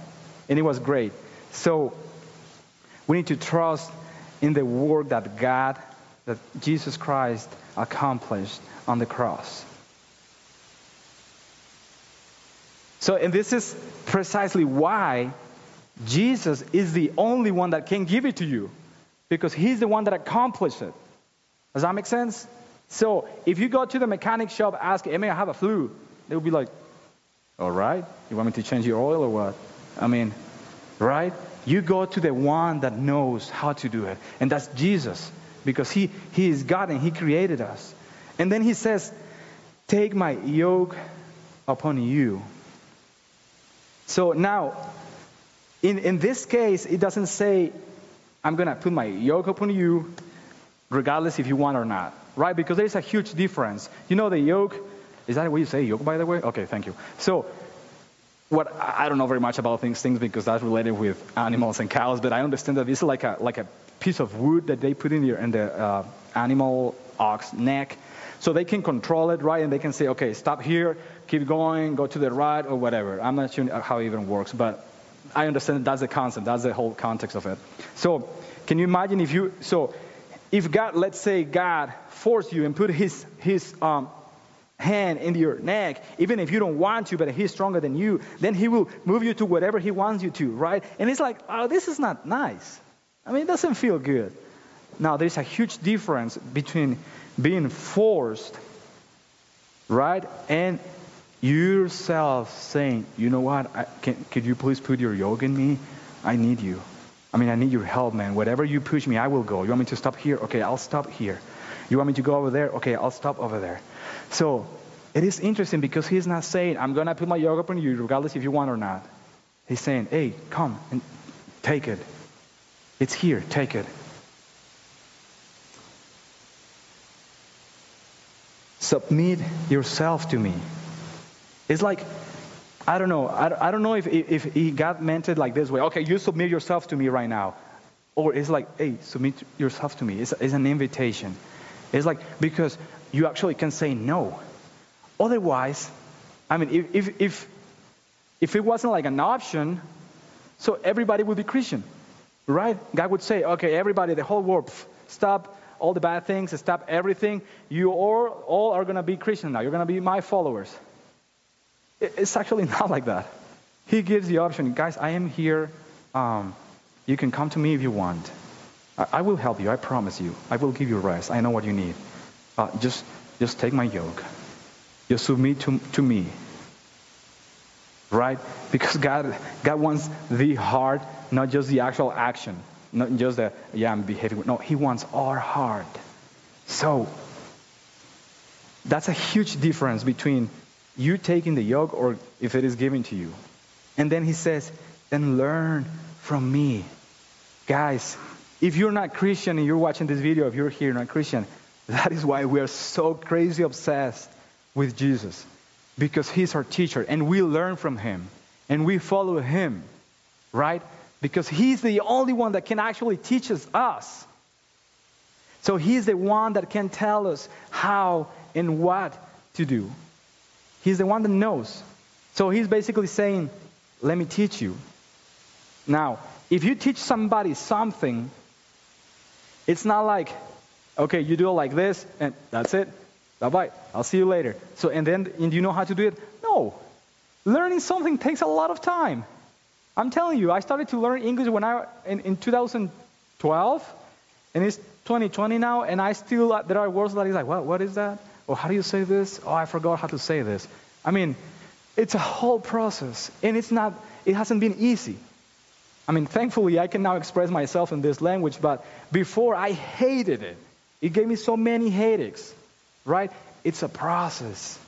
And it was great. So we need to trust in the work that God, that Jesus Christ accomplished on the cross. So, and this is precisely why Jesus is the only one that can give it to you, because he's the one that accomplished it. Does that make sense? So if you go to the mechanic shop, ask, hey, may I have a flu? They will be like, all right, you want me to change your oil or what? I mean, right? You go to the one that knows how to do it, and that's Jesus, because he, he is God and He created us. And then He says, Take my yoke upon you. So now, in, in this case, it doesn't say, I'm going to put my yoke upon you, regardless if you want or not right? Because there's a huge difference. You know the yoke? Is that what you say, yoke, by the way? Okay, thank you. So, what I don't know very much about these things because that's related with animals and cows, but I understand that this is like a like a piece of wood that they put in the in the uh, animal ox neck, so they can control it, right? And they can say, okay, stop here, keep going, go to the right, or whatever. I'm not sure how it even works, but I understand that's the concept, that's the whole context of it. So, can you imagine if you so if God, let's say God forced you and put his, his um, hand in your neck, even if you don't want to, but he's stronger than you, then he will move you to whatever he wants you to, right? And it's like, oh, this is not nice. I mean, it doesn't feel good. Now, there's a huge difference between being forced, right, and yourself saying, you know what, I, can, could you please put your yoke in me? I need you. I mean, I need your help, man. Whatever you push me, I will go. You want me to stop here? Okay, I'll stop here. You want me to go over there? Okay, I'll stop over there. So it is interesting because he's not saying, I'm going to put my yoke upon you, regardless if you want or not. He's saying, hey, come and take it. It's here, take it. Submit yourself to me. It's like I don't know. I, don't know if, if, if God meant it like this way. Okay, you submit yourself to me right now. Or it's like, hey, submit yourself to me. It's, it's an invitation. It's like because you actually can say no. Otherwise, I mean, if, if, if, if it wasn't like an option, so everybody would be Christian, right? God would say, okay, everybody, the whole world, pff, stop all the bad things, stop everything. You all, all are going to be Christian now. You're going to be my followers. It- It's actually not like that. He gives the option, guys, I am here. Um, you can come to me if you want. I, will help you. I promise you. I will give you rest. I know what you need. Just, just take my yoke. Just submit to, to me. Right? Because God, God wants the heart, not just the actual action. Not just the, yeah, I'm behaving. No, He wants our heart. So, that's a huge difference between you taking the yoke or if it is given to you. And then He says, then learn from me. Guys, if you're not Christian and you're watching this video, if you're here not Christian, that is why we are so crazy obsessed with Jesus. Because he's our teacher and we learn from him and we follow him, right? Because he's the only one that can actually teach us. So he's the one that can tell us how and what to do. He's the one that knows. So he's basically saying, let me teach you. Now, if you teach somebody something, it's not like, okay, you do it like this, and that's it. Bye bye. I'll see you later. So, and then, and you know how to do it? No. Learning something takes a lot of time. I'm telling you, I started to learn English when I in, in 2012, and it's 2020 now, and I still uh, there are words that is like, what, what is that? Or how do you say this? Oh, I forgot how to say this. I mean, it's a whole process, and it's not. It hasn't been easy. I mean, thankfully, I can now express myself in this language, but before I hated it. It gave me so many headaches, right? It's a process.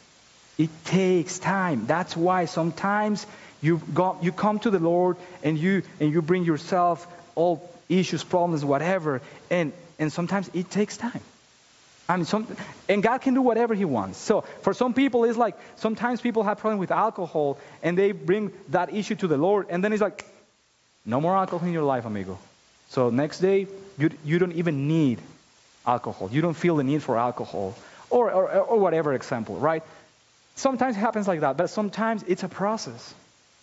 It takes time. That's why sometimes you go, you come to the Lord and you and you bring yourself all issues, problems, whatever, and and sometimes it takes time. I mean, some, and God can do whatever He wants. So for some people, it's like sometimes people have problem with alcohol and they bring that issue to the Lord, and then it's like, no more alcohol in your life, amigo. So next day, you, you don't even need alcohol. You don't feel the need for alcohol. Or, or, or whatever example, right? Sometimes it happens like that, but sometimes it's a process.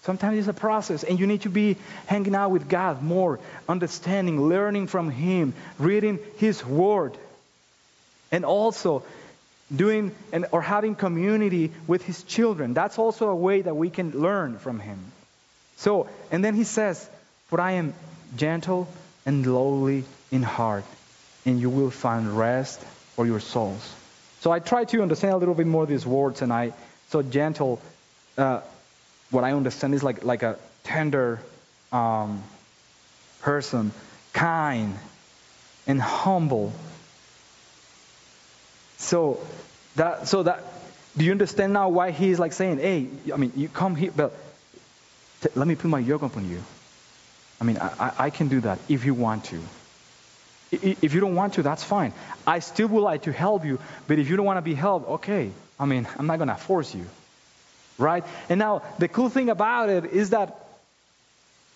Sometimes it's a process, and you need to be hanging out with God more, understanding, learning from Him, reading His Word, and also doing and, or having community with His children. That's also a way that we can learn from Him. So, and then He says, For I am gentle and lowly in heart, and you will find rest for your souls. So I try to understand a little bit more these words and I So gentle, uh, what I understand is like like a tender um, person, kind and humble. So that so that do you understand now why he's like saying, hey, I mean, you come here, but t- let me put my yoke upon you. I mean, I, I, can do that if you want to. If you don't want to, that's fine. I still would like to help you, but if you don't want to be helped, okay. I mean, I'm not going to force you. Right? And now, the cool thing about it is that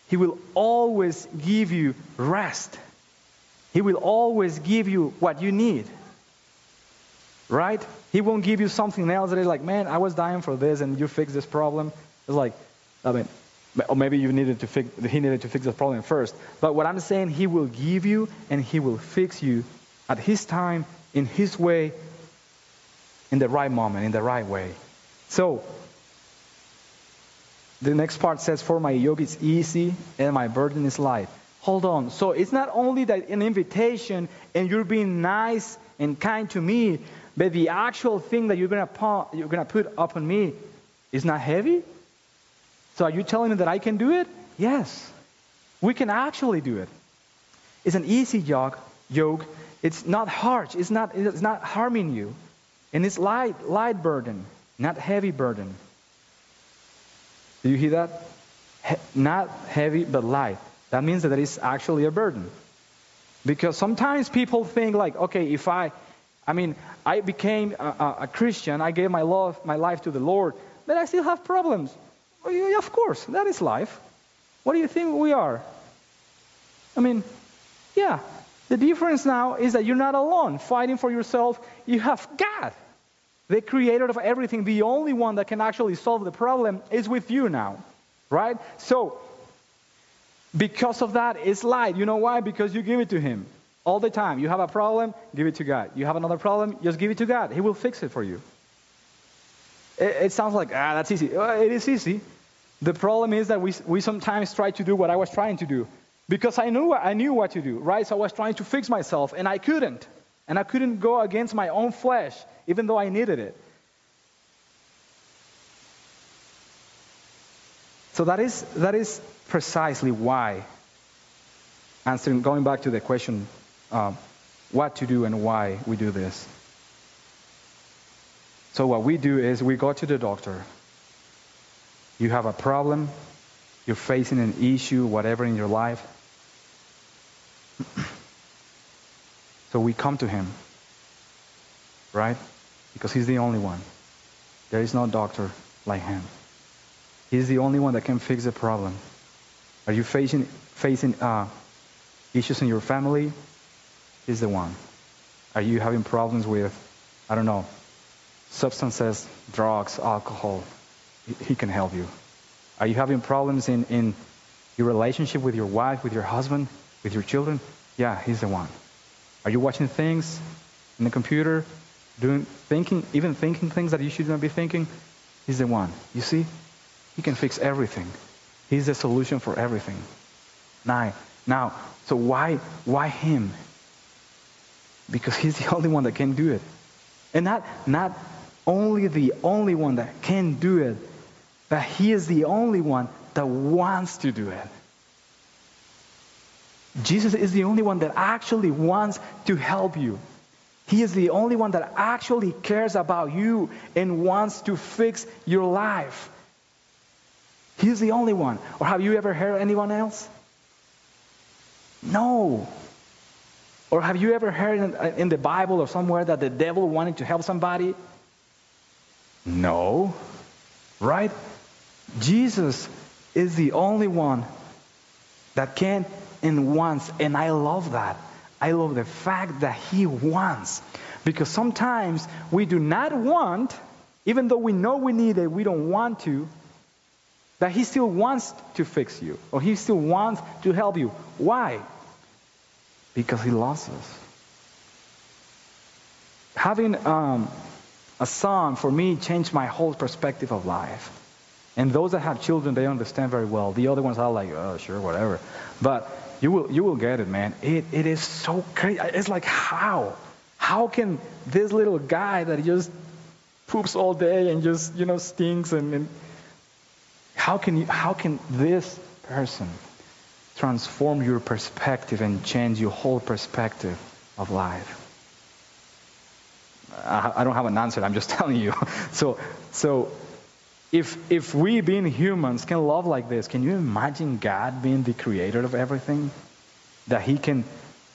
He will always give you rest. He will always give you what you need. Right? He won't give you something else that is like, man, I was dying for this and you fixed this problem. It's like, I mean, or maybe you needed to fix, he needed to fix the problem first. But what I'm saying, he will give you and he will fix you at his time, in his way, in the right moment, in the right way. So, the next part says, For my yoke is easy and my burden is light. Hold on. So it's not only that an invitation and you're being nice and kind to me, but the actual thing that you're you're gonna put upon me is not heavy. So are you telling me that I can do it? Yes, we can actually do it. It's an easy yoke. Yoke. It's not harsh. It's not. It's not harming you, and it's light, light burden, not heavy burden. Do you hear that? He- not heavy, but light. That means that it is actually a burden. Because sometimes people think like, okay, if I, I mean, I became a, a, a Christian, I gave my love, my life to the Lord, but I still have problems. Well, yeah, of course, that is life. What do you think we are? I mean, yeah, The difference now is that you're not alone fighting for yourself. You have God, the creator of everything, the only one that can actually solve the problem is with you now, right? So, because of that, it's light. You know why? Because you give it to Him all the time. You have a problem, give it to God. You have another problem, just give it to God. He will fix it for you. It, it sounds like, ah, that's easy. It is easy. The problem is that we, we sometimes try to do what I was trying to do because I knew, I knew what to do, right? So I was trying to fix myself and I couldn't. And I couldn't go against my own flesh, even though I needed it. So that is, that is precisely why, answering, going back to the question, um, what to do and why we do this. So what we do is we go to the doctor. You have a problem, you're facing an issue, whatever in your life. so we come to him, right? Because he's the only one. There is no doctor like him. He's the only one that can fix the problem. Are you facing facing uh, issues in your family? He's the one. Are you having problems with, I don't know, substances, drugs, alcohol? He can help you. Are you having problems in, in your relationship with your wife, with your husband, with your children? Yeah, he's the one. Are you watching things in the computer, doing thinking, even thinking things that you should not be thinking? He's the one. You see? He can fix everything. He's the solution for everything. Now, now, so why why him? Because he's the only one that can do it. And not not only the only one that can do it, but he is the only one that wants to do it. Jesus is the only one that actually wants to help you. He is the only one that actually cares about you and wants to fix your life. He's the only one. Or have you ever heard anyone else? No. Or have you ever heard in, uh, in the Bible or somewhere that the devil wanted to help somebody? No. Right? Jesus is the only one that can and wants, and I love that. I love the fact that He wants. Because sometimes we do not want, even though we know we need it, we don't want to, that He still wants to fix you, or He still wants to help you. Why? Because He loves us. Having um, a son, for me, changed my whole perspective of life. And those that have children, they understand very well. The other ones are like, oh, sure, whatever. But you will, you will get it, man. It, it is so crazy. It's like, how? How can this little guy that just poops all day and just, you know, stinks and, and how can you, how can this person transform your perspective and change your whole perspective of life? I, I don't have an answer. I'm just telling you. So, so if, if we being humans can love like this, can you imagine God being the creator of everything? That he can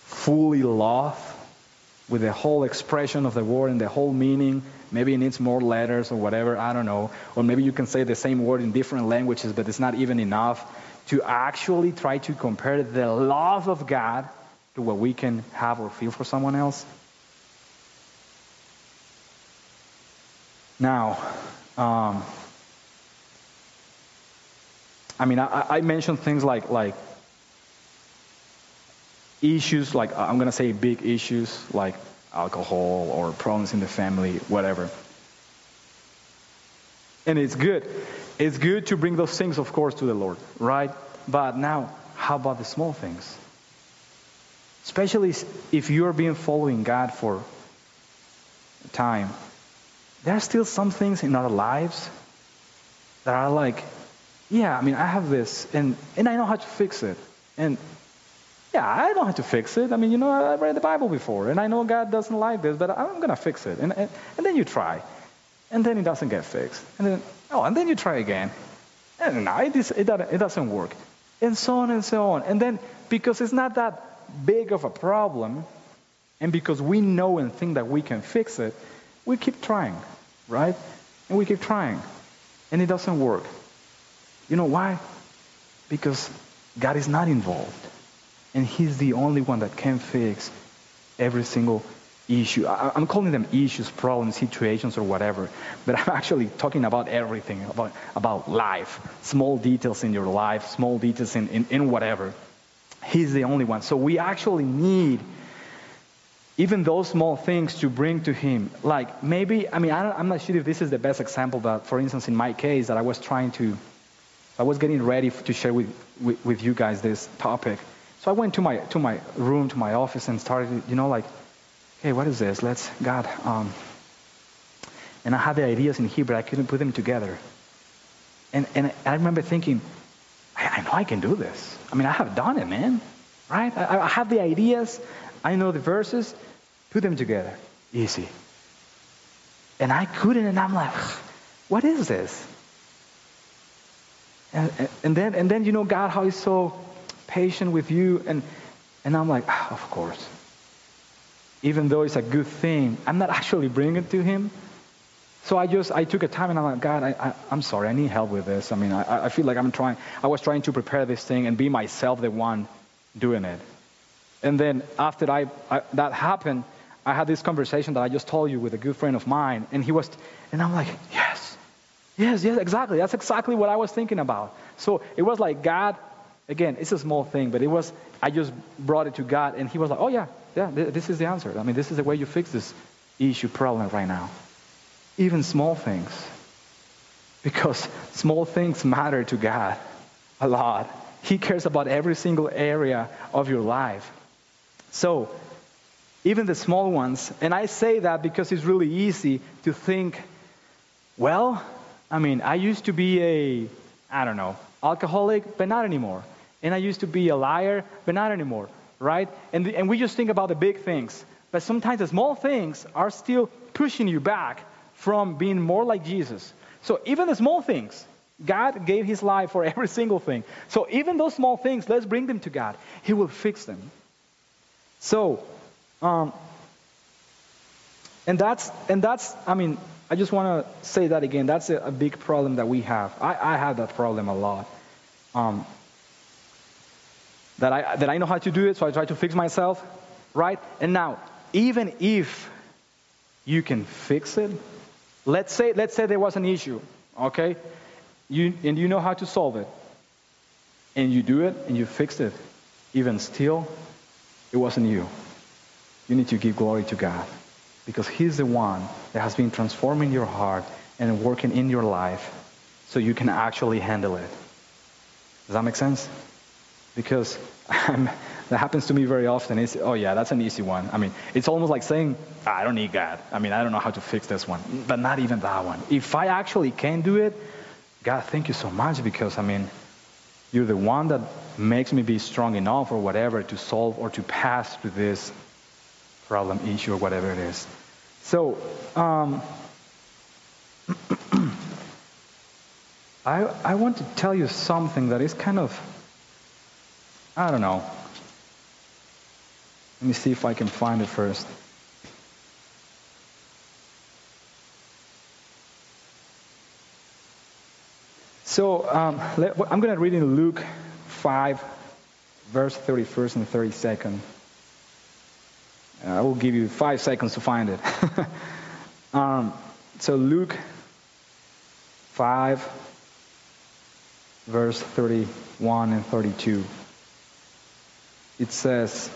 fully love with the whole expression of the word and the whole meaning. Maybe it needs more letters or whatever, I don't know. Or maybe you can say the same word in different languages, but it's not even enough to actually try to compare the love of God to what we can have or feel for someone else. Now, um, I mean, I, I mentioned things like like issues, like uh, I'm gonna say big issues like alcohol or problems in the family, whatever. And it's good. It's good to bring those things, of course, to the Lord, right? But now, how about the small things? Especially if you're being following God for time, there are still some things in our lives that are like, yeah, I mean, I have this, and, and I know how to fix it. And yeah, I don't have to fix it. I mean, you know, I read the Bible before, and I know God doesn't like this, but I'm going to fix it. And, and, and then you try, and then it doesn't get fixed. And then, oh, and then you try again. And no, it, is, it, doesn't, it doesn't work. And so on and so on. And then, because it's not that big of a problem, and because we know and think that we can fix it, we keep trying, right? And we keep trying. And it doesn't work. You know why? Because God is not involved. And He's the only one that can fix every single issue. I, I'm calling them issues, problems, situations, or whatever. But I'm actually talking about everything, about, about life, small details in your life, small details in, in, in whatever. He's the only one. So we actually need even those small things to bring to him. Like maybe, I mean, I am not sure if this is the best example, but for instance, in my case, that I was trying to, I was getting ready to share with, with, with you guys this topic. So I went to my to my room, to my office, and started, you know, like, hey, what is this? Let's, God, um, and I had the ideas in but I couldn't put them together. And and I remember thinking, I, I know I can do this. I mean, I have done it, man. Right? I, I have the ideas. I know the verses. Put them together. Easy. And I couldn't, and I'm like, what is this? And, and then, and then you know God, how He's so patient with you, and and I'm like, oh, of course. Even though it's a good thing, I'm not actually bringing it to Him. So I just I took a time and I'm like, God, I, I, am sorry, I need help with this. I mean, I, I feel like I'm trying. I was trying to prepare this thing and be myself the one doing it. And then after I, I that happened, I had this conversation that I just told you with a good friend of mine, and he was, and I'm like, yes, yes, yes, exactly. That's exactly what I was thinking about. So it was like God, again, it's a small thing, but it was, I just brought it to God, and he was like, oh yeah, yeah, this is the answer. I mean, this is the way you fix this issue problem right now. Even small things. Because small things matter to God a lot. He cares about every single area of your life. So, even the small ones. And I say that because it's really easy to think, well, I mean, I used to be a, I don't know, alcoholic, but not anymore. And I used to be a liar, but not anymore, right? And, the, and we just think about the big things. But sometimes the small things are still pushing you back from being more like Jesus. So even the small things, God gave his life for every single thing. So even those small things, let's bring them to God. He will fix them. So um, and that's and that's I mean I just want to say that again. That's a, a, big problem that we have. I, I have that problem a lot. Um, that I that I know how to do it, so I try to fix myself, right? And now, even if you can fix it, let's say let's say there was an issue, okay? You and you know how to solve it, and you do it and you fix it. Even still, it wasn't you you need to give glory to God because He's the one that has been transforming your heart and working in your life so you can actually handle it. Does that make sense? Because I'm, that happens to me very often. It's, oh, yeah, that's an easy one. I mean, it's almost like saying, ah, I don't need God. I mean, I don't know how to fix this one. But not even that one. If I actually can do it, God, thank you so much because, I mean, you're the one that makes me be strong enough or whatever to solve or to pass through this problem, issue, or whatever it is. So, um, I, I want to tell you something that is kind of, I don't know. Let me see if I can find it first. So um, let, I'm going to read in Luke 5, verse 31st and 32nd. Uh, I will give you five seconds to find it. um, so Luke 5, verse 31 and 32. It says,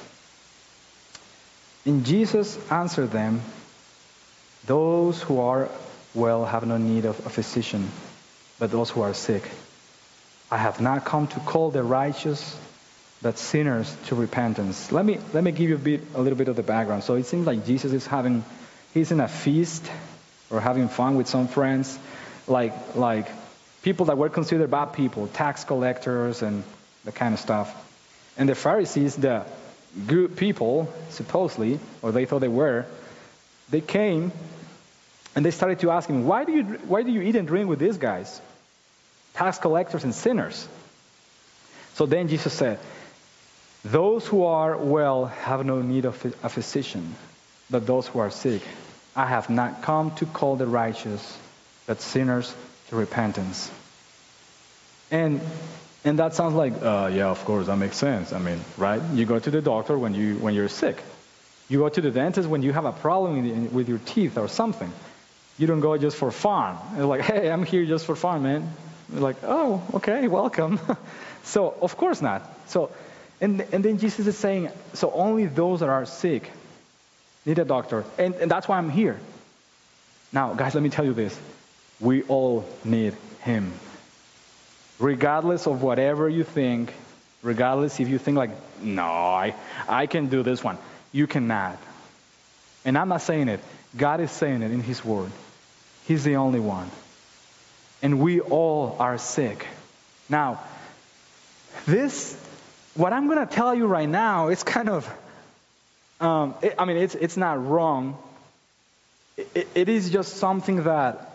And Jesus answered them, Those who are well have no need of a physician, but those who are sick. I have not come to call the righteous, but sinners to repentance. Let me let me give you a bit a little bit of the background. So it seems like Jesus is having he's in a feast or having fun with some friends, like like people that were considered bad people, tax collectors and the kind of stuff. And the Pharisees, the good people, supposedly, or they thought they were, they came and they started to ask him, why do you why do you eat and drink with these guys? Tax collectors and sinners. So then Jesus said, those who are well have no need of a physician, but those who are sick. I have not come to call the righteous, but sinners to repentance. And And that sounds like, uh, yeah, of course, that makes sense. I mean, right? You go to the doctor when, you, when you're sick. You go to the dentist when you have a problem in- with your teeth or something. You don't go just for fun. It's like, hey, I'm here just for fun, man. You're like, oh, okay, welcome. so, of course not. So, and, and then Jesus is saying, so only those that are sick need a doctor. And, and that's why I'm here. Now, guys, let me tell you this. We all need him. Regardless of whatever you think, regardless if you think like, no, I, I can do this one. You cannot. And I'm not saying it. God is saying it in his word. He's the only one. And we all are sick. Now, this, what I'm going to tell you right now, it's kind of, um, it, I mean, it's, it's not wrong. It, it is just something that,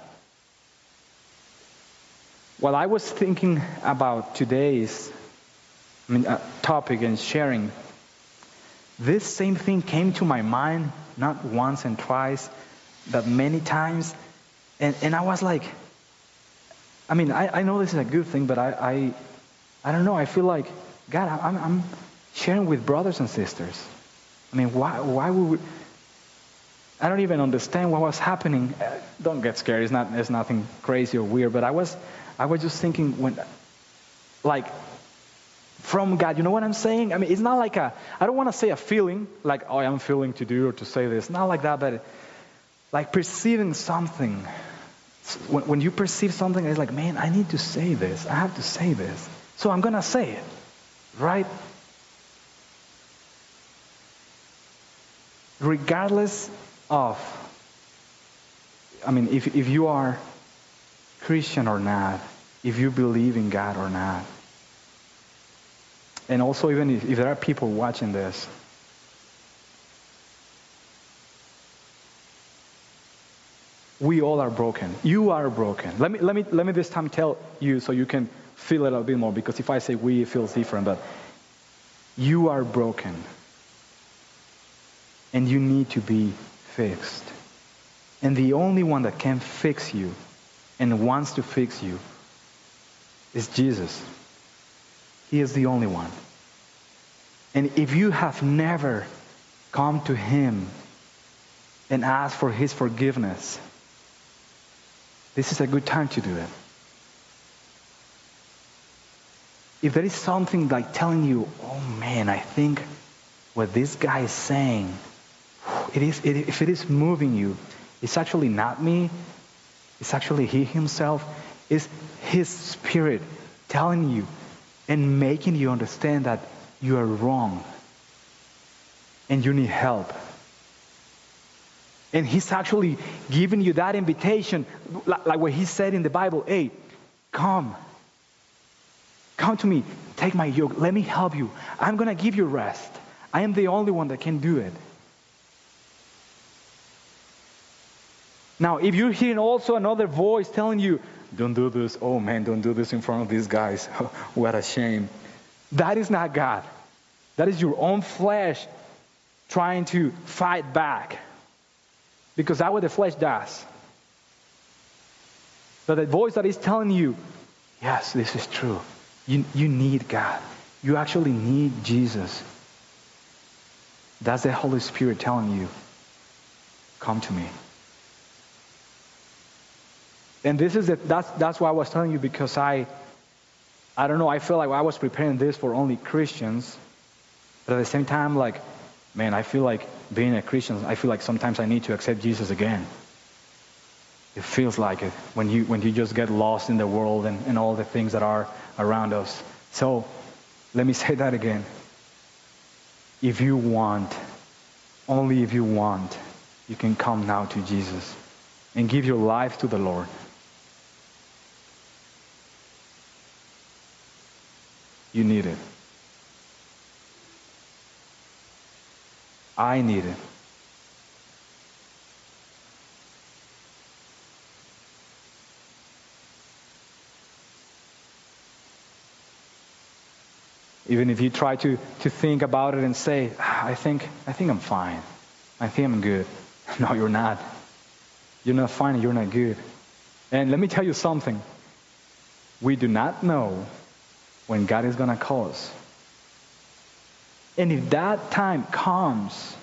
while I was thinking about today's I mean, uh, topic and sharing, this same thing came to my mind not once and twice, but many times. And, and I was like, I mean, I, I know this is a good thing, but I, I, I don't know. I feel like, God, I'm, I'm sharing with brothers and sisters. I mean, why, why would we, I don't even understand what was happening. Uh, Don't get scared. It's not. It's nothing crazy or weird. But I was. I was just thinking when, like, from God. You know what I'm saying? I mean, it's not like a. I don't want to say a feeling like, oh, I'm feeling to do or to say this. Not like that, but like perceiving something. When, when you perceive something, it's like, man, I need to say this. I have to say this. So I'm gonna say it, right? regardless of, I mean, if, if you are Christian or not, if you believe in God or not, and also even if, if there are people watching this, we all are broken. You are broken. Let me, let me, let me this time tell you so you can feel it a bit more because if I say we, it feels different, but you are broken and you need to be fixed. And the only one that can fix you and wants to fix you is Jesus. He is the only one. And if you have never come to Him and asked for His forgiveness, this is a good time to do it. If there is something like telling you, oh man, I think what this guy is saying it is, it, if it is moving you, it's actually not me. It's actually He Himself. It's His Spirit telling you and making you understand that you are wrong and you need help. And He's actually giving you that invitation, like, what He said in the Bible hey, come. Come to me. Take my yoke. Let me help you. I'm going to give you rest. I am the only one that can do it. Now, if you're hearing also another voice telling you, don't do this, oh man, don't do this in front of these guys, what a shame. That is not God. That is your own flesh trying to fight back. Because that's what the flesh does. But the voice that is telling you, yes, this is true. You, you need God. You actually need Jesus. That's the Holy Spirit telling you, come to me. And this is it. That's, that's why I was telling you because I, I don't know, I feel like I was preparing this for only Christians. But at the same time, like, man, I feel like being a Christian, I feel like sometimes I need to accept Jesus again. It feels like it when you, when you just get lost in the world and, and all the things that are around us. So let me say that again. If you want, only if you want, you can come now to Jesus and give your life to the Lord. You need it. I need it. Even if you try to, to think about it and say, "Ah, I think, I think I'm fine. I think I'm good. No, you're not. You're not fine. You're not good. And let me tell you something. We do not know when God is going to call us. And if that time comes,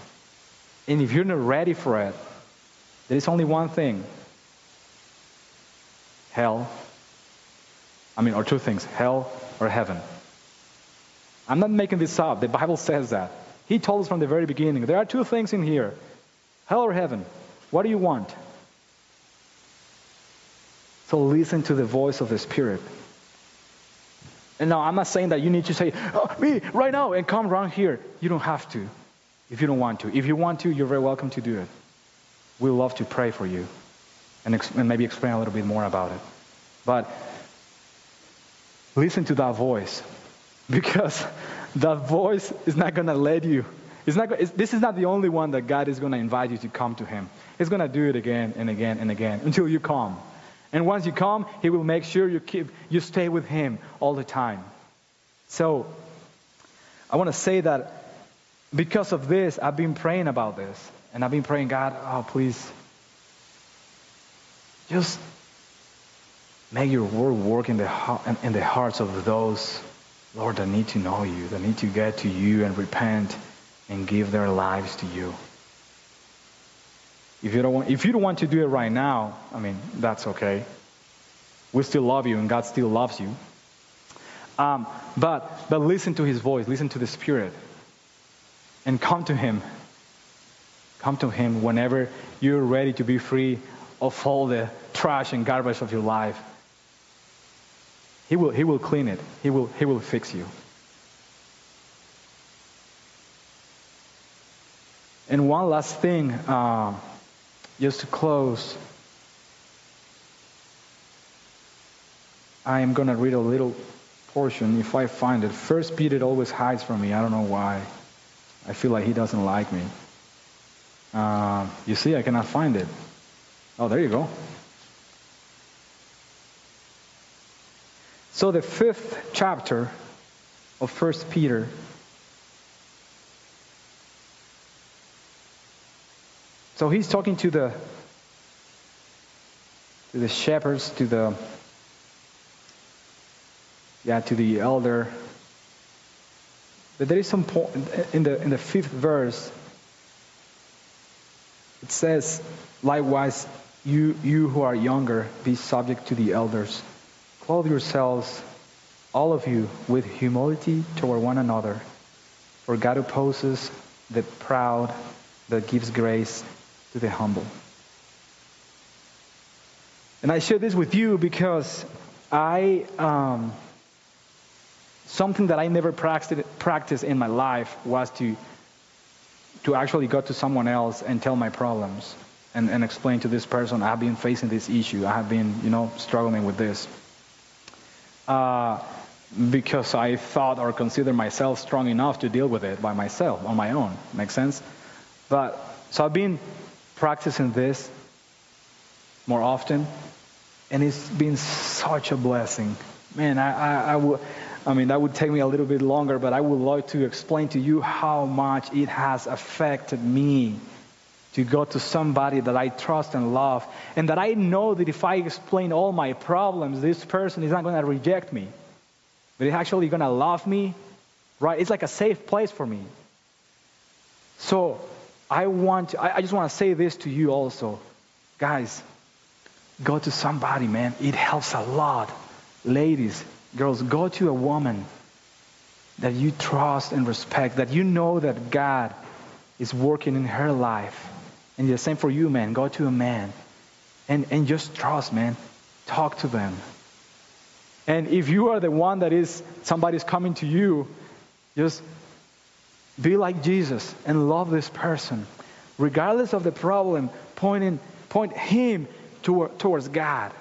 and if you're not ready for it, there is only one thing hell. I mean, or two things hell or heaven. I'm not making this up. The Bible says that. He told us from the very beginning there are two things in here hell or heaven. What do you want? So listen to the voice of the Spirit. And now, I'm not saying that you need to say, oh, me, right now, and come around here. You don't have to if you don't want to. If you want to, you're very welcome to do it. we love to pray for you and, ex- and maybe explain a little bit more about it. But listen to that voice because that voice is not going to let you. It's not, it's, this is not the only one that God is going to invite you to come to Him. He's going to do it again and again and again until you come. And once you come, He will make sure you keep you stay with Him all the time. So I want to say that because of this, I've been praying about this, and I've been praying, God, oh please, just make Your word work in the in the hearts of those, Lord, they need to know You, They need to get to You and repent and give their lives to You. If you don't want, if you don't want to do it right now, I mean, that's okay. We still love you, and God still loves you. Um, but but listen to His voice, listen to the Spirit, and come to Him. Come to Him whenever you're ready to be free of all the trash and garbage of your life. He will He will clean it. He will He will fix you. And one last thing. Uh, just to close, I am going to read a little portion if I find it. First Peter always hides from me. I don't know why. I feel like he doesn't like me. Uh, you see, I cannot find it. Oh, there you go. So the fifth chapter of First Peter So he's talking to the to the shepherds, to the yeah, to the elder. But there is some point in the in the fifth verse. It says, likewise, you you who are younger, be subject to the elders. Clothe yourselves, all of you, with humility toward one another. For God opposes the proud, but gives grace to the humble. And I share this with you because I, um, something that I never practiced, in my life was to, to actually go to someone else and tell my problems and, and explain to this person, I've been facing this issue. I have been, you know, struggling with this. Uh, because I thought or considered myself strong enough to deal with it by myself, on my own. Make sense? But, so I've been practicing this more often, and it's been such a blessing. Man, I, I, I would. I mean, that would take me a little bit longer, but I would like to explain to you how much it has affected me to go to somebody that I trust and love, and that I know that if I explain all my problems, this person is not going to reject me, but he's actually going to love me, right? It's like a safe place for me. So I want, to, I just want to say this to you also. Guys, go to somebody, man. It helps a lot. Ladies, girls, go to a woman that you trust and respect, that you know that God is working in her life. And the same for you, man. Go to a man and, and just trust, man. Talk to them. And if you are the one that is, somebody's coming to you, just be like Jesus and love this person. Regardless of the problem, pointing, point him toward, towards God.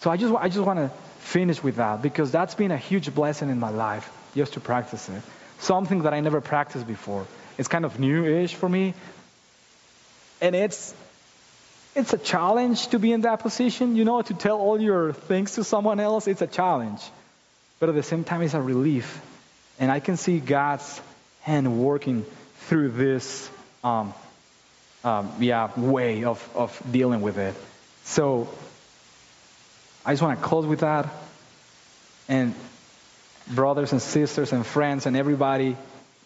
So I just, I just want to finish with that because that's been a huge blessing in my life just to practice it. Something that I never practiced before. It's kind of new-ish for me. And it's it's a challenge to be in that position, you know, to tell all your things to someone else. It's a challenge. But at the same time, it's a relief. And I can see God's hand working through this um, um, yeah, way of, of dealing with it. So I just want to close with that. And brothers and sisters and friends and everybody,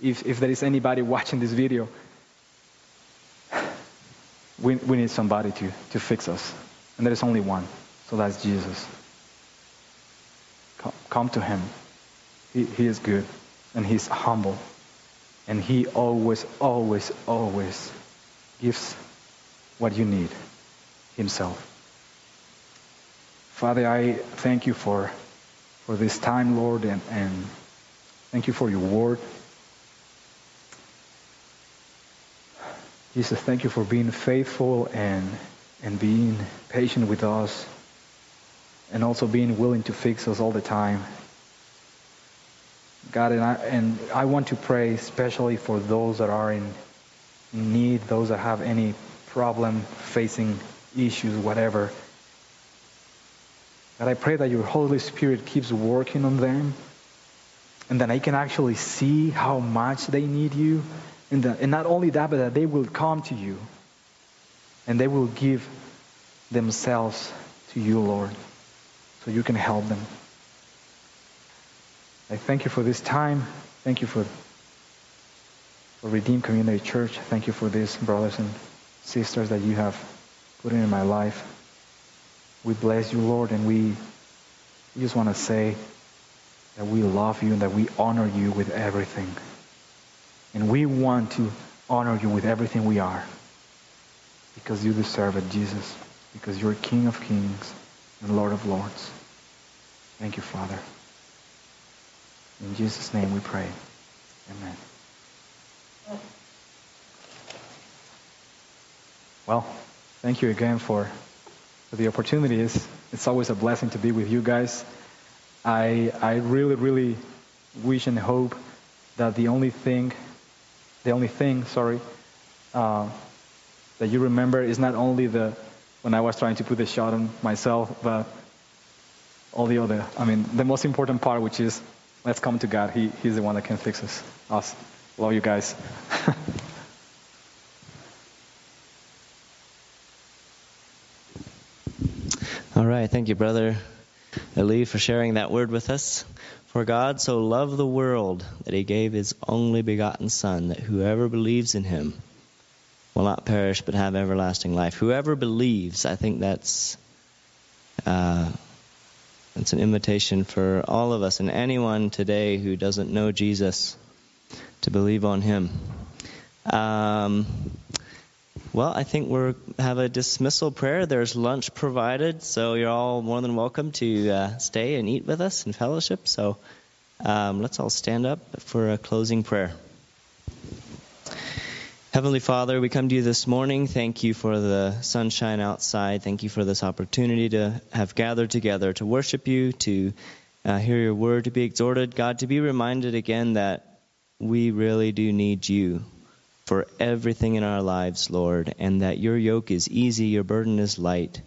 if, if there is anybody watching this video, we, we need somebody to, to fix us. And there is only one, so that's Jesus. Come, come to him. He, he is good and he's humble. And he always, always, always gives what you need himself. Father, I thank you for, for this time, Lord, and, and thank you for your word. Jesus, thank you for being faithful and, and being patient with us and also being willing to fix us all the time. God, and I, and I want to pray especially for those that are in need, those that have any problem facing issues, whatever. God, I pray that your Holy Spirit keeps working on them and that I can actually see how much they need you. And, that, and not only that, but that they will come to you and they will give themselves to you, Lord, so you can help them. I thank you for this time. Thank you for, for Redeemed Community Church. Thank you for these brothers and sisters that you have put in my life. We bless you, Lord, and we, we just want to say that we love you and that we honor you with everything. And we want to honor you with everything we are because you deserve it, Jesus, because you're King of kings and Lord of lords. Thank you, Father. In Jesus' name we pray. Amen. Well, thank you again for, for the opportunity. It's, it's always a blessing to be with you guys. I, I really, really wish and hope that the only thing, the only thing, sorry, uh, that you remember is not only the when I was trying to put the shot on myself, but all the other. I mean, the most important part, which is let's come to God. He, he's the one that can fix us. Us. Love you guys. All right. Thank you, brother Ali, for sharing that word with us. For God so loved the world that he gave his only begotten Son, that whoever believes in him will not perish but have everlasting life. Whoever believes, I think that's uh, that's an invitation for all of us and anyone today who doesn't know Jesus to believe on him. Um, well, I think we have a dismissal prayer. There's lunch provided, so you're all more than welcome to uh, stay and eat with us in fellowship. So um, let's all stand up for a closing prayer. Heavenly Father, we come to you this morning. Thank you for the sunshine outside. Thank you for this opportunity to have gathered together to worship you, to uh, hear your word, to be exhorted. God, to be reminded again that we really do need you for everything in our lives, Lord, and that your yoke is easy, your burden is light.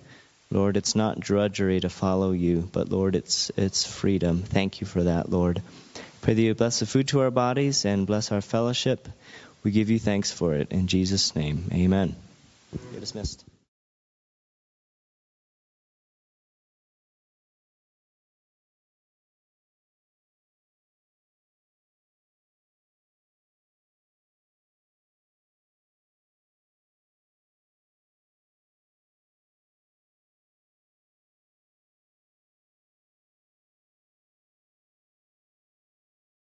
Lord, it's not drudgery to follow you, but Lord, it's it's freedom. Thank you for that, Lord. Pray that you bless the food to our bodies and bless our fellowship. We give you thanks for it. In Jesus' name, amen. You're dismissed.